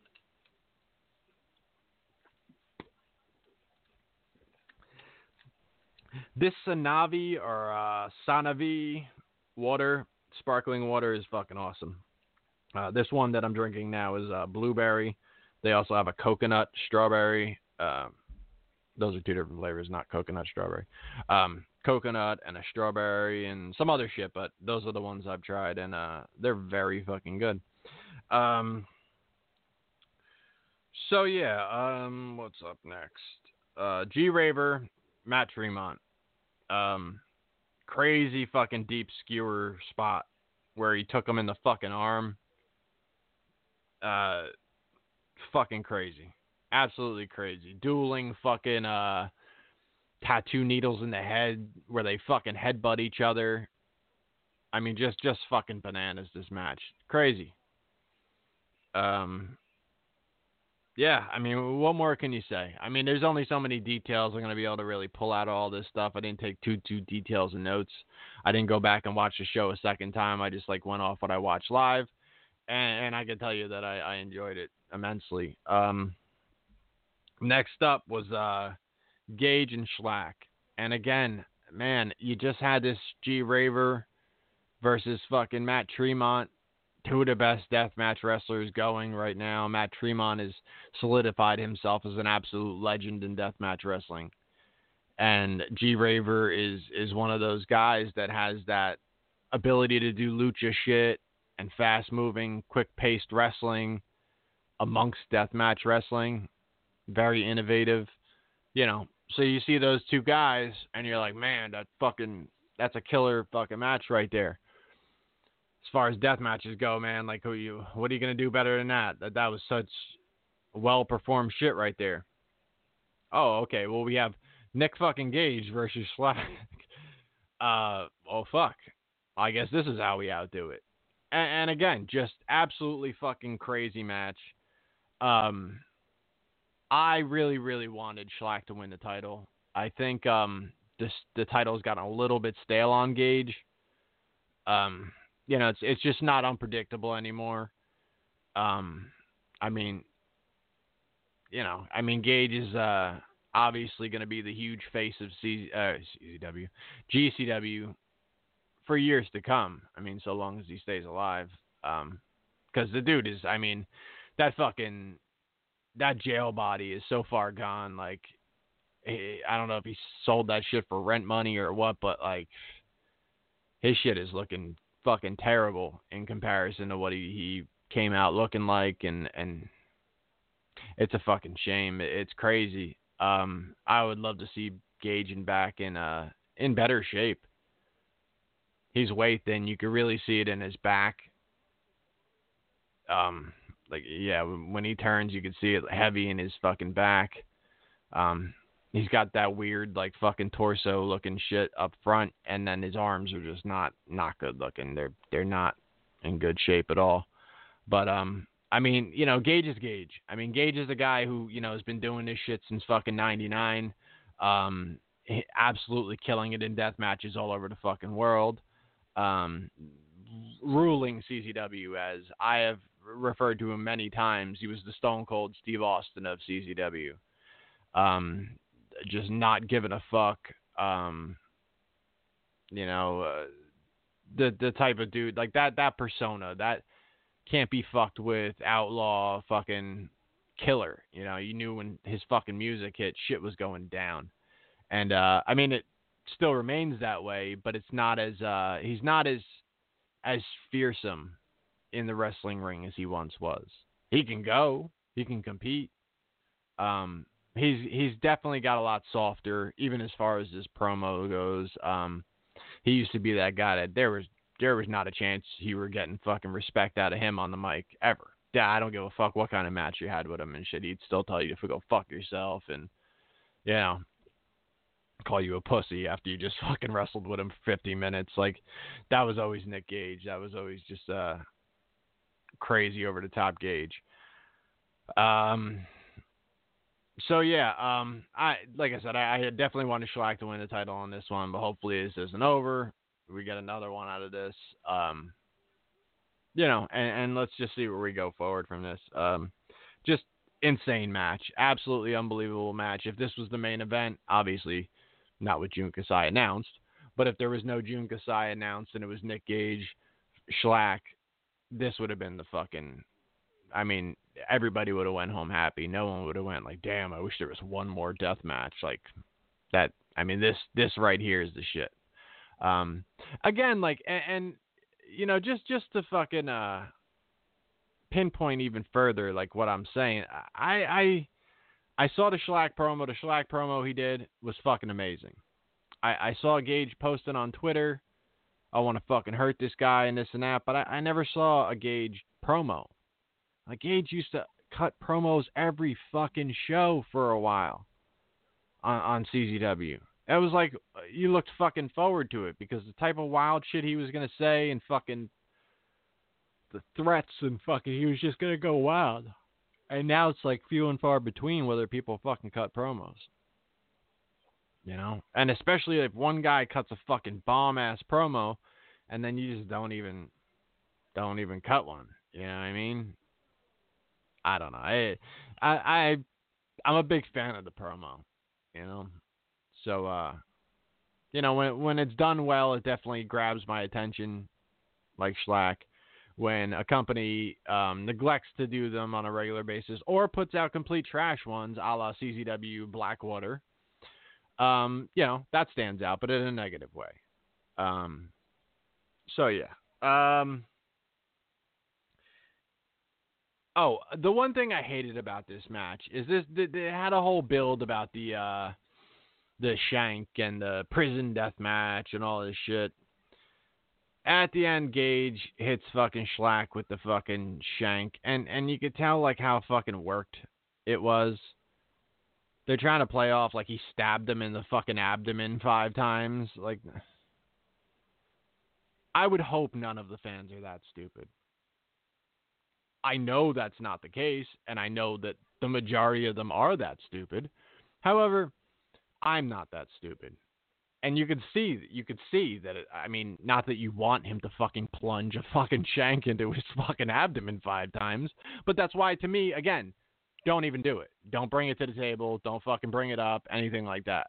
This Sanavi or uh, Sanavi water, sparkling water, is fucking awesome. Uh, this one that I'm drinking now is uh, blueberry. They also have a coconut strawberry. Uh, those are two different flavors, not coconut strawberry. Um, coconut and a strawberry and some other shit, but those are the ones I've tried and uh, they're very fucking good. Um, so yeah, um, what's up next? Uh, G Raver Matt Tremont. Um, crazy fucking deep skewer spot where he took him in the fucking arm. Uh, fucking crazy. Absolutely crazy. Dueling fucking uh tattoo needles in the head where they fucking headbutt each other. I mean just just fucking bananas this match. Crazy. Um yeah, I mean, what more can you say? I mean, there's only so many details I'm going to be able to really pull out all this stuff. I didn't take too too details and notes. I didn't go back and watch the show a second time. I just like went off what I watched live, and, and I can tell you that I, I enjoyed it immensely. Um, next up was uh, Gage and Shlak, and again, man, you just had this G Raver versus fucking Matt Tremont, two of the best deathmatch wrestlers going right now. Matt Tremont has solidified himself as an absolute legend in deathmatch wrestling. And G Raver is is one of those guys that has that ability to do lucha shit and fast moving, quick paced wrestling amongst deathmatch wrestling. Very innovative. You know, so you see those two guys and you're like, man, that fucking that's a killer fucking match right there. As far as death matches go, man, like who you what are you gonna do better than that? That that was such well performed shit right there. Oh, okay. Well we have Nick fucking Gage versus Shlak. uh oh fuck. I guess this is how we outdo it. And, and again, just absolutely fucking crazy match. Um I really, really wanted Shlak to win the title. I think um, this the title's gotten a little bit stale on Gage. Um, you know, it's it's just not unpredictable anymore. Um, I mean, you know, I mean Gage is uh, obviously going to be the huge face of C, uh, CZW, GCW for years to come. I mean, so long as he stays alive. Um, because the dude is, I mean, that fucking that jail body is so far gone. Like, I don't know if he sold that shit for rent money or what, but like, his shit is looking fucking terrible in comparison to what he, he came out looking like, and and it's a fucking shame. It's crazy. Um, I would love to see Gage back in uh in better shape. He's way thin. You could really see it in his back. Um, like yeah, when he turns, you can see it heavy in his fucking back. Um, he's got that weird like fucking torso looking shit up front, and then his arms are just not not good looking. They're they're not in good shape at all. But um, I mean, you know, Gage is Gage. I mean, Gage is a guy who you know has been doing this shit since fucking '99. Um, absolutely killing it in death matches all over the fucking world. Um, ruling CZW as I have referred to him many times. He was the Stone Cold Steve Austin of CZW. Um, just not giving a fuck. Um, you know, uh, the the type of dude like that that persona that can't be fucked with. Outlaw, fucking killer. You know, you knew when his fucking music hit, shit was going down. And uh, I mean, it still remains that way, but it's not as uh, he's not as as fearsome in the wrestling ring as he once was. He can go, he can compete. Um, he's he's definitely got a lot softer, even as far as his promo goes. Um, he used to be that guy that there was there was not a chance you were getting fucking respect out of him on the mic ever. Yeah, I don't give a fuck what kind of match you had with him and shit. He'd still tell you to go fuck yourself and you know call you a pussy after you just fucking wrestled with him for 50 minutes. Like that was always Nick Gage. That was always just uh crazy over the top Gage. Um. So yeah, um, I like I said, I, I definitely wanted Shlak to win the title on this one, but hopefully this isn't over. We get another one out of this. Um, you know, and, and let's just see where we go forward from this. Um, just insane match, absolutely unbelievable match. If this was the main event, obviously not with Jun Kasai announced, but if there was no Jun Kasai announced and it was Nick Gage, Shlak, this would have been the fucking. I mean, everybody would have went home happy. No one would have went like, "Damn, I wish there was one more death match." Like that. I mean, this this right here is the shit. Um, again, like, and, and you know, just just to fucking uh pinpoint even further, like what I'm saying, I I I saw the Shlak promo. The Shlak promo he did was fucking amazing. I I saw Gage posting on Twitter I want to fucking hurt this guy and this and that. But I, I never saw a Gage promo. Like Gage used to cut promos every fucking show for a while on, on CZW. It was like you looked fucking forward to it because the type of wild shit he was gonna say and fucking the threats and fucking he was just gonna go wild. And now it's like few and far between whether people fucking cut promos. You know, and especially if one guy cuts a fucking bomb ass promo, and then you just don't even don't even cut one. You know what I mean? I don't know. I I I I'm a big fan of the promo, you know. So uh you know, when when it's done well, it definitely grabs my attention like Shlak. When a company um, neglects to do them on a regular basis or puts out complete trash ones, a la CZW Blackwater, um, you know that stands out, but in a negative way. Um, so yeah. Um, oh, the one thing I hated about this match is this: they had a whole build about the uh, the shank and the prison death match and all this shit. At the end, Gage hits fucking Shlak with the fucking shank, and and you could tell like how fucking worked it was. They're trying to play off like he stabbed him in the fucking abdomen five times. Like, I would hope none of the fans are that stupid. I know that's not the case, and I know that the majority of them are that stupid. However, I'm not that stupid. And you could see, you could see that. It, I mean, not that you want him to fucking plunge a fucking shank into his fucking abdomen five times, but that's why, to me, again, don't even do it. Don't bring it to the table. Don't fucking bring it up. Anything like that.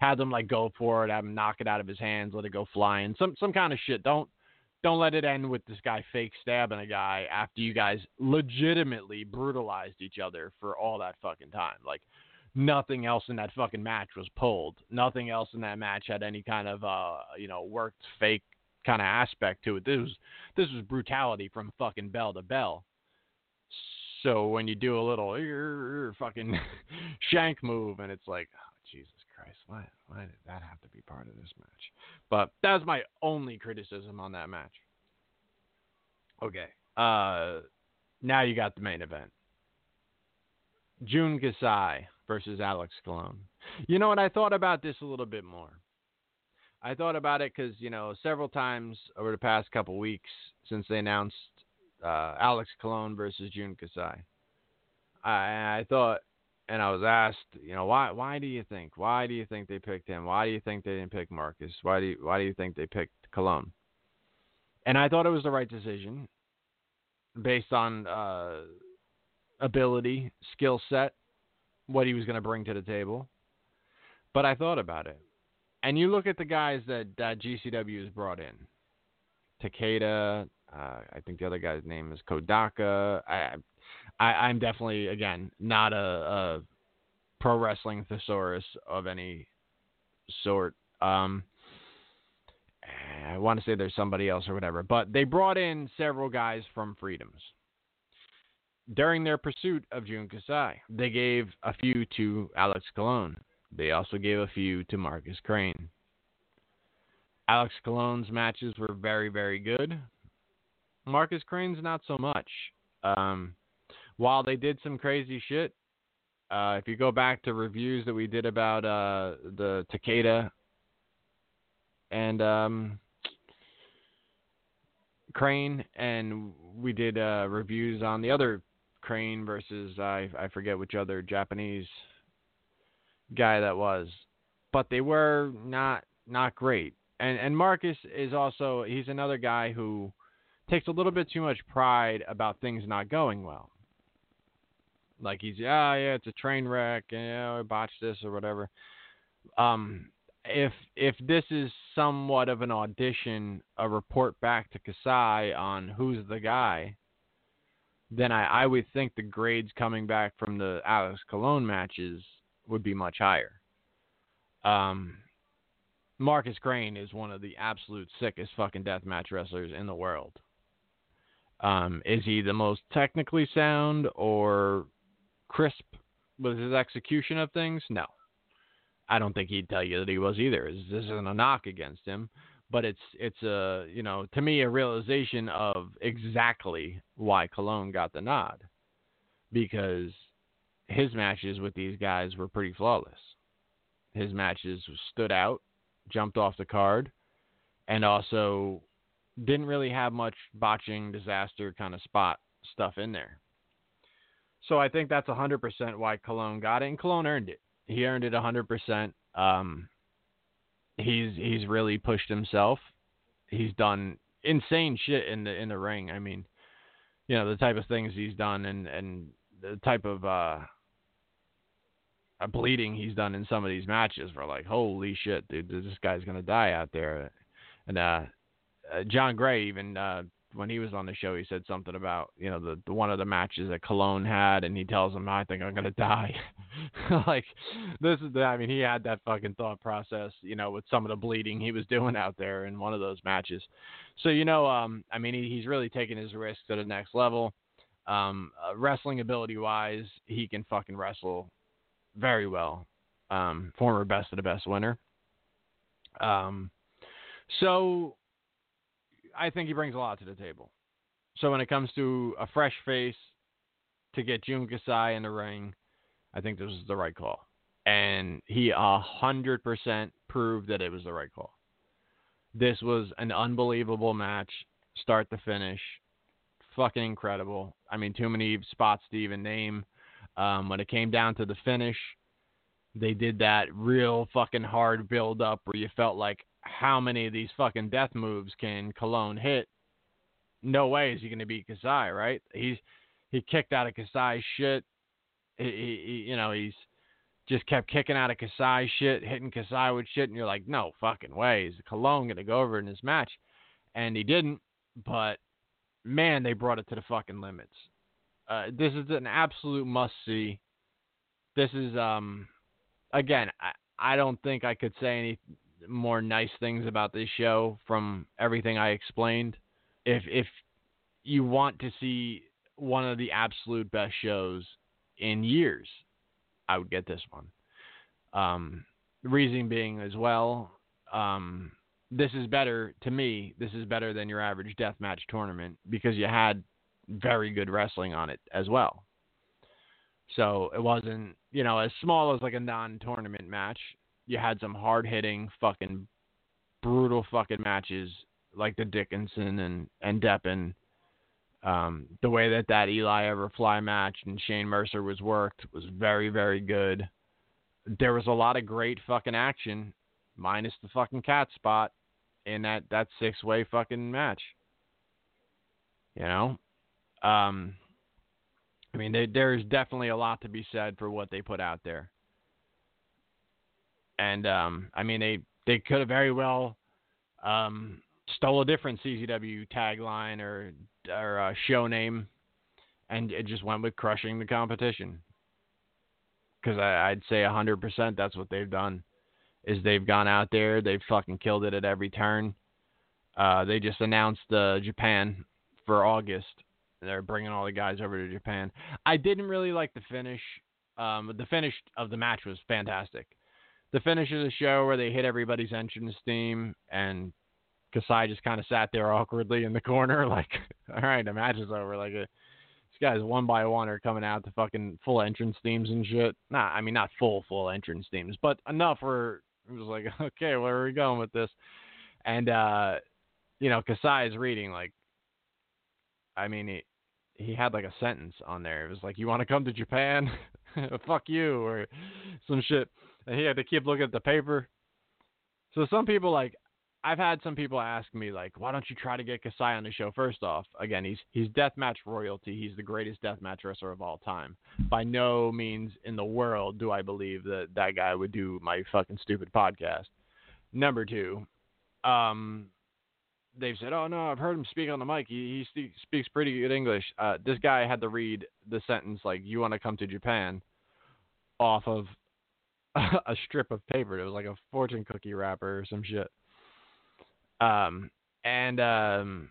Have them like go for it. Have him knock it out of his hands. Let it go flying. Some some kind of shit. Don't don't let it end with this guy fake stabbing a guy after you guys legitimately brutalized each other for all that fucking time. Like nothing else in that fucking match was pulled. Nothing else in that match had any kind of uh, you know, worked fake kind of aspect to it. This was this was brutality from fucking bell to bell. So when you do a little fucking shank move and it's like, Christ, why why did that have to be part of this match? But that was my only criticism on that match. Okay. Uh now you got the main event. Jun Kasai versus Alex Colon. You know what? I thought about this a little bit more. I thought about it because you know several times over the past couple weeks since they announced uh, Alex Colon versus Jun Kasai, I, I thought and I was asked, you know, why why do you think why do you think they picked him? Why do you think they didn't pick Marcus? Why do you, why do you think they picked Colon? And I thought it was the right decision based on uh, ability, skill set, what he was going to bring to the table. But I thought about it. And you look at the guys that, that GCW has brought in. Takeda, uh, I think the other guy's name is Kodaka. I, I, am definitely again not a, a, pro wrestling thesaurus of any sort. Um, I want to say there's somebody else or whatever, but they brought in several guys from Freedoms during their pursuit of Jun Kasai. They gave a few to Alex Colon. They also gave a few to Marcus Crane. Alex Colon's matches were very, very good. Marcus Crane's not so much. Um, while they did some crazy shit, uh, if you go back to reviews that we did about uh, the Takeda and um, Crane, and we did uh, reviews on the other Crane versus I I forget which other Japanese guy that was, but they were not not great. And and Marcus is also he's another guy who takes a little bit too much pride about things not going well. Like he's yeah yeah it's a train wreck and yeah I botched this or whatever. Um, if if this is somewhat of an audition, a report back to Kasai on who's the guy, then I, I would think the grades coming back from the Alex Colon matches would be much higher. Um, Marcus Crane is one of the absolute sickest fucking deathmatch wrestlers in the world. Um, is he the most technically sound or crisp with his execution of things? No. I don't think he'd tell you that he was either. This isn't a knock against him but it's it's a you know to me a realization of exactly why Colon got the nod because his matches with these guys were pretty flawless. His matches stood out, jumped off the card, and also didn't really have much botching disaster kind of spot stuff in there. So I think that's 100% why Colon got it, and Colon earned it. He earned it 100%. Um, he's he's really pushed himself. He's done insane shit in the in the ring. I mean, you know the type of things he's done and and the type of uh, bleeding he's done in some of these matches for like holy shit dude this guy's gonna die out there and uh, uh John Gray even uh when he was on the show, he said something about you know the, the one of the matches that Colon had, and he tells him, "I think I'm gonna die." like this is the, I mean, he had that fucking thought process, you know, with some of the bleeding he was doing out there in one of those matches. So you know, um, I mean, he, he's really taking his risks to the next level. Um, uh, wrestling ability wise, he can fucking wrestle very well. Um, former best of the best winner. Um, so I think he brings a lot to the table. So when it comes to a fresh face to get Jun Kasai in the ring, I think this was the right call. And he a hundred percent proved that it was the right call. This was an unbelievable match, start to finish. Fucking incredible. I mean, too many spots to even name. Um, when it came down to the finish, they did that real fucking hard build up where you felt like how many of these fucking death moves can Colon hit? No way is he going to beat Kasai, right? He's he kicked out of Kasai's shit. He, he, you know, he's just kept kicking out of Kasai shit, hitting Kasai with shit, and you're like, no fucking way is Colon going to go over in this match, and he didn't. But man, they brought it to the fucking limits. Uh, this is an absolute must see. This is um, again, I, I don't think I could say any more nice things about this show from everything I explained. If if you want to see one of the absolute best shows in years, I would get this one. Um, the reason being as well, um, this is better to me. This is better than your average deathmatch tournament because you had very good wrestling on it as well. So it wasn't, you know, as small as like a non-tournament match you had some hard hitting, fucking brutal fucking matches like the Dickinson and and Deppen. Um, the way that that Eli Everfly match and Shane Mercer was worked was very very good. There was a lot of great fucking action, minus the fucking cat spot in that that six way fucking match. You know, um, I mean, there's definitely a lot to be said for what they put out there and um, I mean they they could have very well um, stole a different CZW tagline or or uh, show name, and it just went with crushing the competition. Because I'd say hundred percent that's what they've done, is they've gone out there, they've fucking killed it at every turn. Uh, they just announced uh, Japan for August. They're bringing all the guys over to Japan. I didn't really like the finish. Um, the finish of the match was fantastic the finish of the show where they hit everybody's entrance theme and Kasai just kind of sat there awkwardly in the corner, like, all right, the match is over. Like, uh, these guys one by one are coming out to fucking full entrance themes and shit. Nah, I mean not full full entrance themes, but enough where it was like, okay, where are we going with this? And uh, you know, Kasai is reading like, I mean, he he had like a sentence on there. It was like, you want to come to Japan? Fuck you, or some shit and he had to keep looking at the paper. So some people like I've had some people ask me like, why don't you try to get Kasai on the show? First off, again, he's he's deathmatch royalty. He's the greatest deathmatch wrestler of all time. By no means in the world do I believe that that guy would do my fucking stupid podcast. Number two, um, they've said, oh no, I've heard him speak on the mic. He he speaks pretty good English. Uh, this guy had to read the sentence like, "You want to come to Japan," off of a strip of paper. It was like a fortune cookie wrapper or some shit. Um, and um,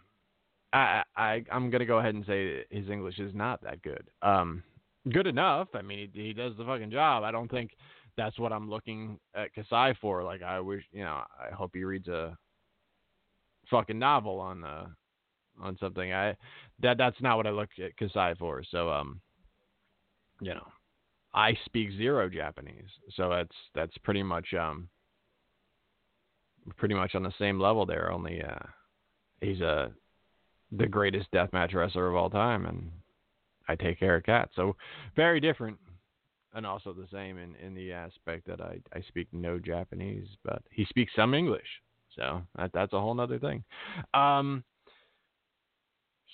I, I I'm gonna go ahead and say his English is not that good. Um, good enough. I mean, he, he does the fucking job. I don't think that's what I'm looking at Kasai for. Like, I wish, you know, I hope he reads a fucking novel on uh on something. I that that's not what I look at Kasai for. So um, you know, I speak zero Japanese, so that's that's pretty much um pretty much on the same level there. Only uh, he's a uh, the greatest deathmatch wrestler of all time, and I take care of cats. So very different, and also the same in in the aspect that I I speak no Japanese, but he speaks some English. So that that's a whole other thing. Um.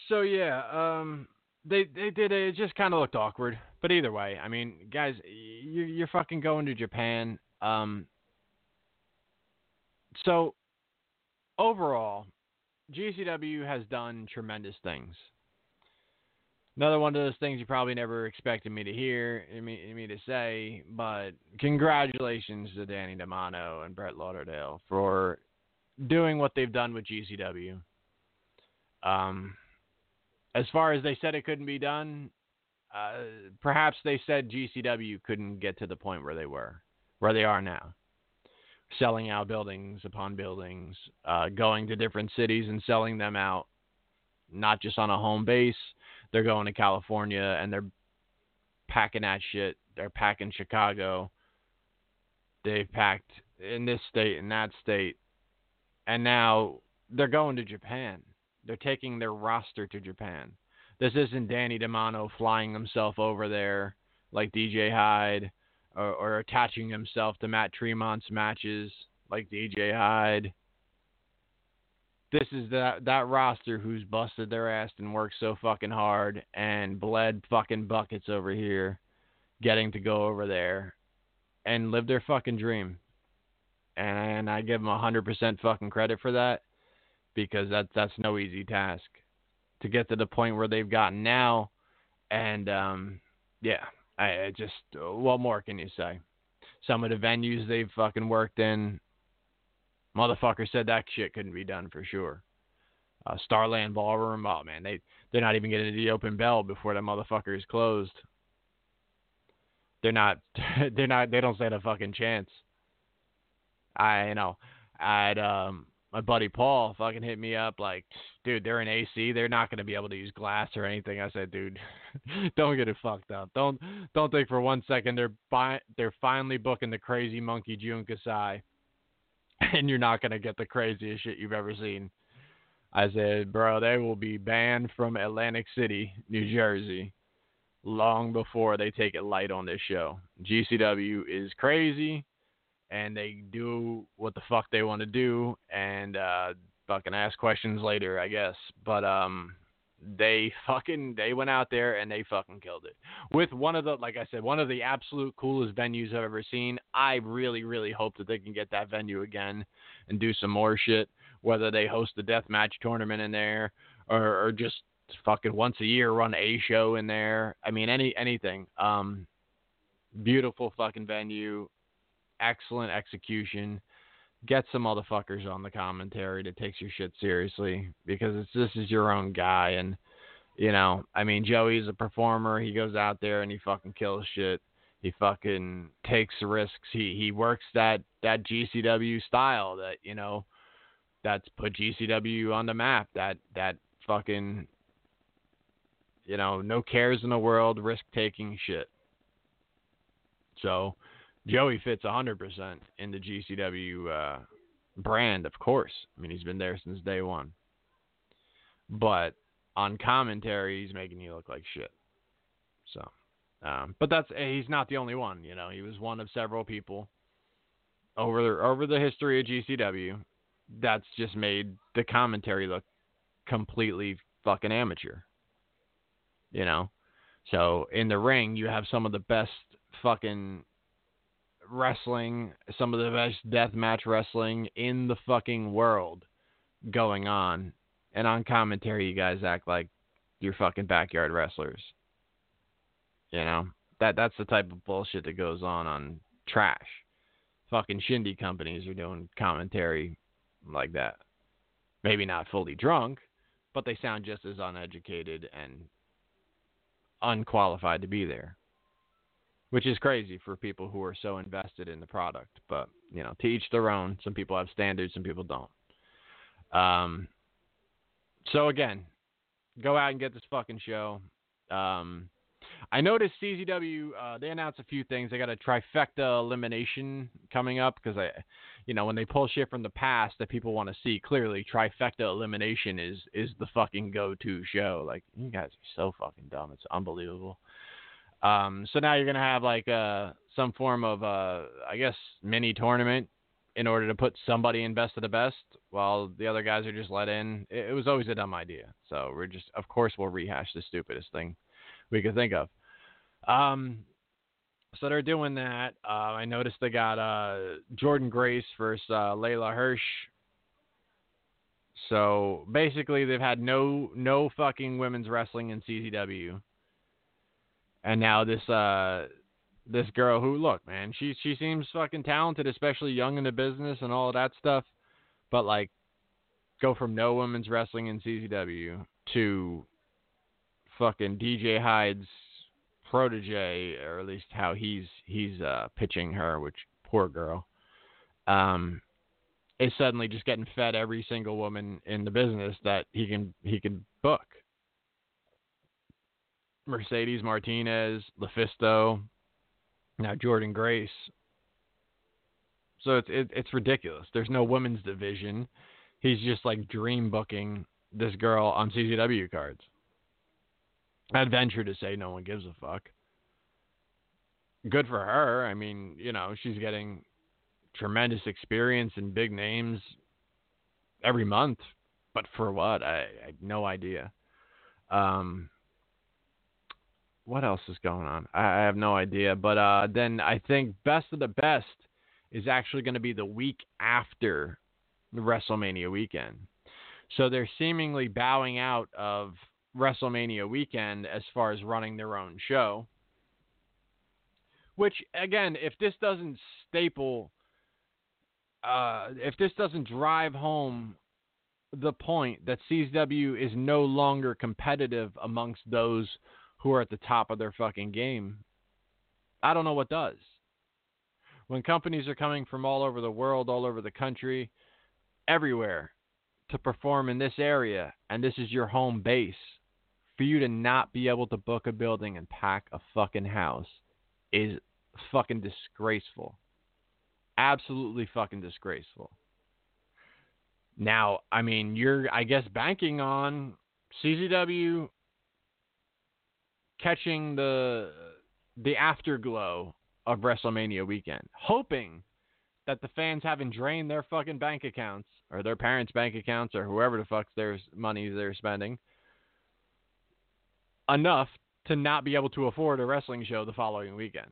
So yeah. Um they they did it. It just kind of looked awkward. But either way, I mean, guys, you, you're fucking going to Japan. Um. So overall, GCW has done tremendous things. Another one of those things you probably never expected me to hear, me, me to say, but congratulations to Danny Demanto and Brett Lauderdale for doing what they've done with GCW. Um, as far as they said it couldn't be done, uh, perhaps they said GCW couldn't get to the point where they were, where they are now. Selling out buildings upon buildings, uh, going to different cities and selling them out, not just on a home base. They're going to California and they're packing that shit. They're packing Chicago. They've packed in this state and that state. And now they're going to Japan. They're taking their roster to Japan. This isn't Danny Demanto flying himself over there like DJ Hyde or, or attaching himself to Matt Tremont's matches like DJ Hyde. This is that that roster who's busted their ass and worked so fucking hard and bled fucking buckets over here, getting to go over there and live their fucking dream. And I give them a hundred percent fucking credit for that because that that's no easy task to get to the point where they've gotten now. And um, yeah, I, I just what more can you say? Some of the venues they've fucking worked in, motherfucker said that shit couldn't be done for sure. Uh, Starland Ballroom, oh man, they they're not even getting to the open bell before that motherfucker is closed. They're not, they're not, they don't stand a fucking chance. I you know, I'd um my buddy Paul fucking hit me up like, dude, they're in AC. They're not to be able to use glass or anything. I said, dude, don't get it fucked up. Don't don't think for one second they're buy, they're finally booking the crazy monkey Jun Kasai, and you're not to get the craziest shit you've ever seen. I said, bro, they will be banned from Atlantic City, New Jersey, long before they take it light on this show. GCW is crazy and they do what the fuck they want to do and uh fucking ask questions later, I guess. But um they fucking they went out there and they fucking killed it. With one of the like I said, one of the absolute coolest venues I've ever seen. I really really hope that they can get that venue again and do some more shit, whether they host the death match tournament in there or or just fucking once a year run a show in there. I mean any anything. Um beautiful fucking venue excellent execution. Get some motherfuckers on the commentary that takes your shit seriously because this is your own guy and you know, I mean Joey's a performer, he goes out there and he fucking kills shit. He fucking takes risks. He he works that that GCW style that, you know, that's put GCW on the map. That that fucking you know, no cares in the world, risk taking shit. So Joey fits 100% in the GCW uh, brand, of course. I mean, he's been there since day one. But on commentary, he's making you look like shit. So, um, but that's eh, he's not the only one. You know, he was one of several people over the, over the history of GCW that's just made the commentary look completely fucking amateur. You know, so in the ring, you have some of the best fucking wrestling, some of the best death match wrestling in the fucking world going on. And on commentary, you guys act like you're fucking backyard wrestlers. You know that that's the type of bullshit that goes on on trash. Fucking shindy companies are doing commentary like that. Maybe not fully drunk, but they sound just as uneducated and unqualified to be there which is crazy for people who are so invested in the product. But you know, to each their own. Some people have standards, some people don't. Um, so again, go out and get this fucking show. Um, I noticed CZW uh, they announced a few things. They got a trifecta elimination coming up because I, you know, when they pull shit from the past that people want to see, clearly trifecta elimination is is the fucking go-to show. Like you guys are so fucking dumb. It's unbelievable. Um, so now you're gonna have like uh, some form of uh, I guess mini tournament in order to put somebody in best of the best while the other guys are just let in. It, it was always a dumb idea. So we're just, of course, we'll rehash the stupidest thing we could think of. Um, so they're doing that. Uh, I noticed they got uh, Jordynne Grace versus uh, Leyla Hirsch. So basically, they've had no no fucking women's wrestling in CZW, and now this uh this girl who look man she she seems fucking talented, especially young in the business and all of that stuff, but like go from no women's wrestling in CZW to fucking DJ Hyde's protege, or at least how he's he's uh, pitching her, which poor girl, um, is suddenly just getting fed every single woman in the business that he can he can book. Mercedes Martinez, LuFisto, now Jordynne Grace. So it's it, it's ridiculous. There's no women's division. He's just like dream booking this girl on CZW cards. I'd venture to say no one gives a fuck. Good for her. I mean, you know, she's getting tremendous experience and big names every month. But for what? I, I have no idea. Um, what else is going on? I, I have no idea. But uh, then I think best of the best is actually going to be the week after the WrestleMania weekend. So they're seemingly bowing out of WrestleMania weekend as far as running their own show. Which again, if this doesn't staple, uh, if this doesn't drive home the point that CZW is no longer competitive amongst those who are at the top of their fucking game, I don't know what does. When companies are coming from all over the world, all over the country, everywhere to perform in this area, and this is your home base, for you to not be able to book a building and pack a fucking house is fucking disgraceful. Absolutely fucking disgraceful. Now, I mean, you're, I guess, banking on CZW catching the the afterglow of WrestleMania weekend, hoping that the fans haven't drained their fucking bank accounts or their parents' bank accounts or whoever the fuck's their money they're spending enough to not be able to afford a wrestling show the following weekend.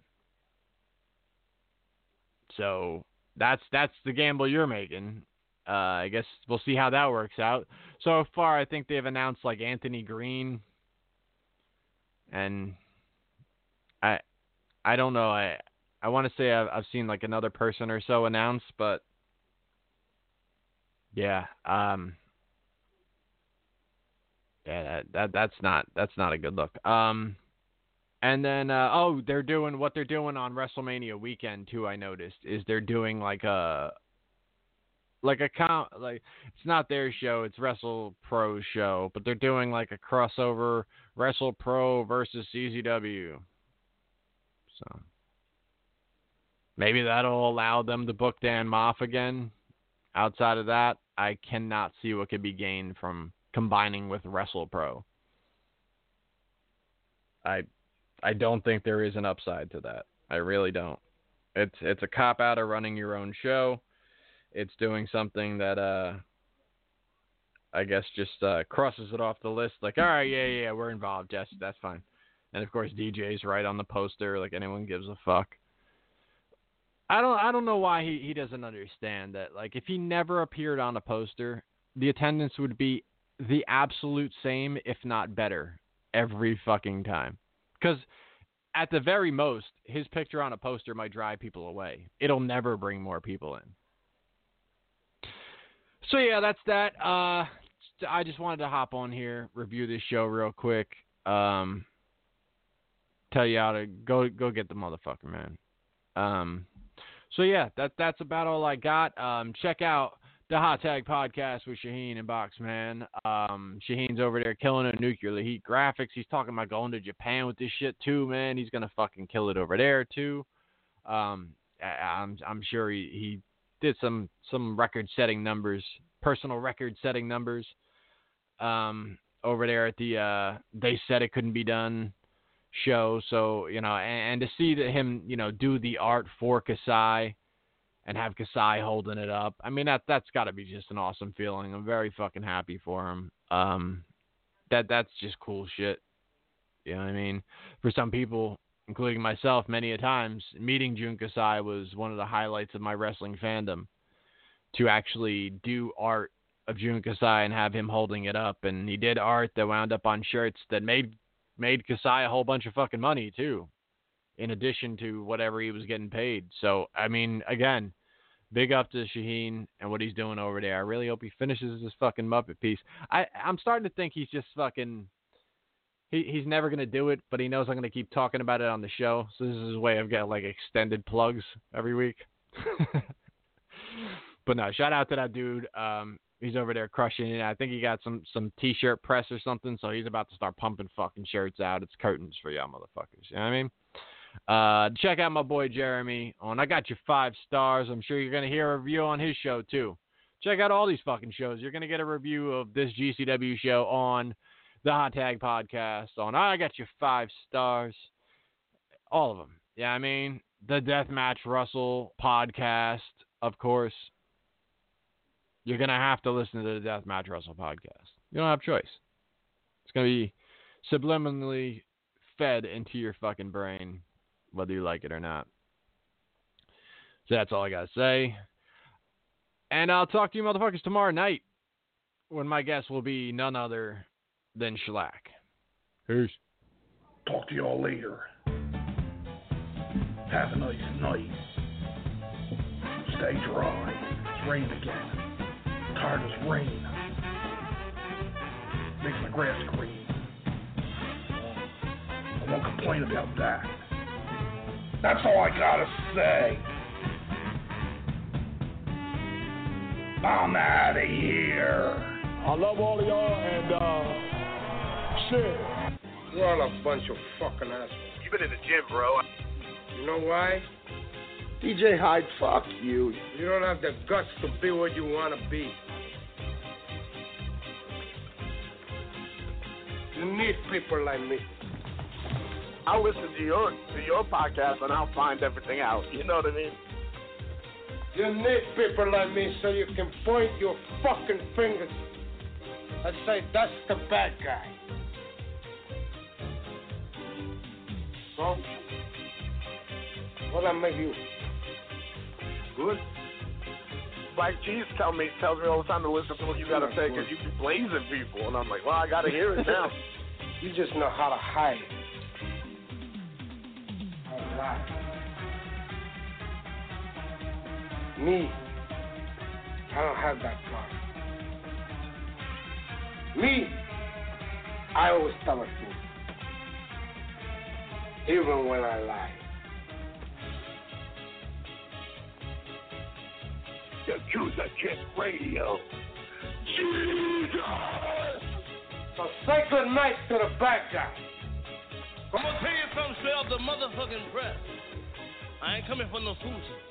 So that's that's the gamble you're making. Uh, I guess we'll see how that works out. So far, I think they've announced like Anthony Green, and I I don't know. I I want to say I've I've seen like another person or so announced, but yeah, um, yeah, that, that that's not that's not a good look. Um, and then uh, oh, they're doing what they're doing on WrestleMania weekend too. I noticed is they're doing like a like a com like it's not their show, it's Wrestle Pro show, but they're doing like a crossover Wrestle Pro versus CZW. So maybe that'll allow them to book Dan Maff again. Outside of that, I cannot see what could be gained from combining with Wrestle Pro. I I don't think there is an upside to that. I really don't. It's it's a cop out of running your own show. It's doing something that uh I guess just uh, crosses it off the list. Like, all right, yeah, yeah, we're involved. Yes, that's fine. And of course, DJ's right on the poster. Like anyone gives a fuck. I don't I don't know why he, he doesn't understand that. Like if he never appeared on a poster, the attendance would be the absolute same, if not better, every fucking time. Because at the very most, his picture on a poster might drive people away. It'll never bring more people in. So yeah, that's that. Uh, I just wanted to hop on here, review this show real quick. Um, tell you how to go go get the motherfucker, man. Um, so yeah, that that's about all I got. Um, check out the Hot Tag Podcast with Shaheen and Boxman. Um, Shaheen's over there killing a nuclear heat graphics. He's talking about going to Japan with this shit too, man. He's gonna fucking kill it over there too. Um, I, am I'm sure he, he did some some record setting numbers, personal record setting numbers. Um, over there at the uh, they said it couldn't be done show. So you know, and, and to see that him you know do the art for Kasai and have Kasai holding it up. I mean that that's got to be just an awesome feeling. I'm very fucking happy for him. Um, that that's just cool shit. You know what I mean? For some people, including myself, many a times meeting Jun Kasai was one of the highlights of my wrestling fandom. To actually do art of Jun Kasai and have him holding it up, and he did art that wound up on shirts that made made Kasai a whole bunch of fucking money too, in addition to whatever he was getting paid. So I mean, again, big up to Shaheen and what he's doing over there. I really hope he finishes this fucking Muppet piece. I I'm starting to think he's just fucking. He, he's never gonna do it, but he knows I'm gonna keep talking about it on the show. So this is his way of getting like extended plugs every week. but no, shout out to that dude. Um, he's over there crushing it. I think he got some some t-shirt press or something, so he's about to start pumping fucking shirts out. It's curtains for y'all motherfuckers. You know what I mean? Uh, check out my boy Jeremy on I Got You Five Stars. I'm sure you're gonna hear a review on his show too. Check out all these fucking shows. You're gonna get a review of this GCW show on the Hot Tag Podcast. On I Got You Five Stars. All of them. Yeah, I mean the Deathmatch Russell podcast, of course you're gonna have to listen to the Deathmatch Russell podcast. You don't have a choice. It's gonna be subliminally fed into your fucking brain, whether you like it or not. So that's all I gotta say. And I'll talk to you motherfuckers tomorrow night when my guest will be none other than Shlak. Peace. Talk to y'all later. Have a nice night. Stay dry. It's raining again tired as rain. Makes my grass green. I won't complain about that. That's all I gotta say. I'm out of here. I love all of y'all and uh shit. You're all a bunch of fucking assholes. You've been in the gym, bro. You know why? DJ Hyde, fuck you. You don't have the guts to be what you want to be. You need people like me. I'll listen to your to your podcast and I'll find everything out. You know what I mean? You need people like me so you can point your fucking fingers and say that's the bad guy. So, what I make you? Good. Black Cheese tell me tells me all the time to listen to what you gotta say because you be blazing people, and I'm like, well, I gotta hear it now. you just know how to hide. How to lie. Me, I don't have that part. Me, I always tell the truth, even when I lie. Yakuza Kick Radio. Jesus! So say good night to the bad guy. I'm gonna tell you something straight off the motherfucking press. I ain't coming for no fools.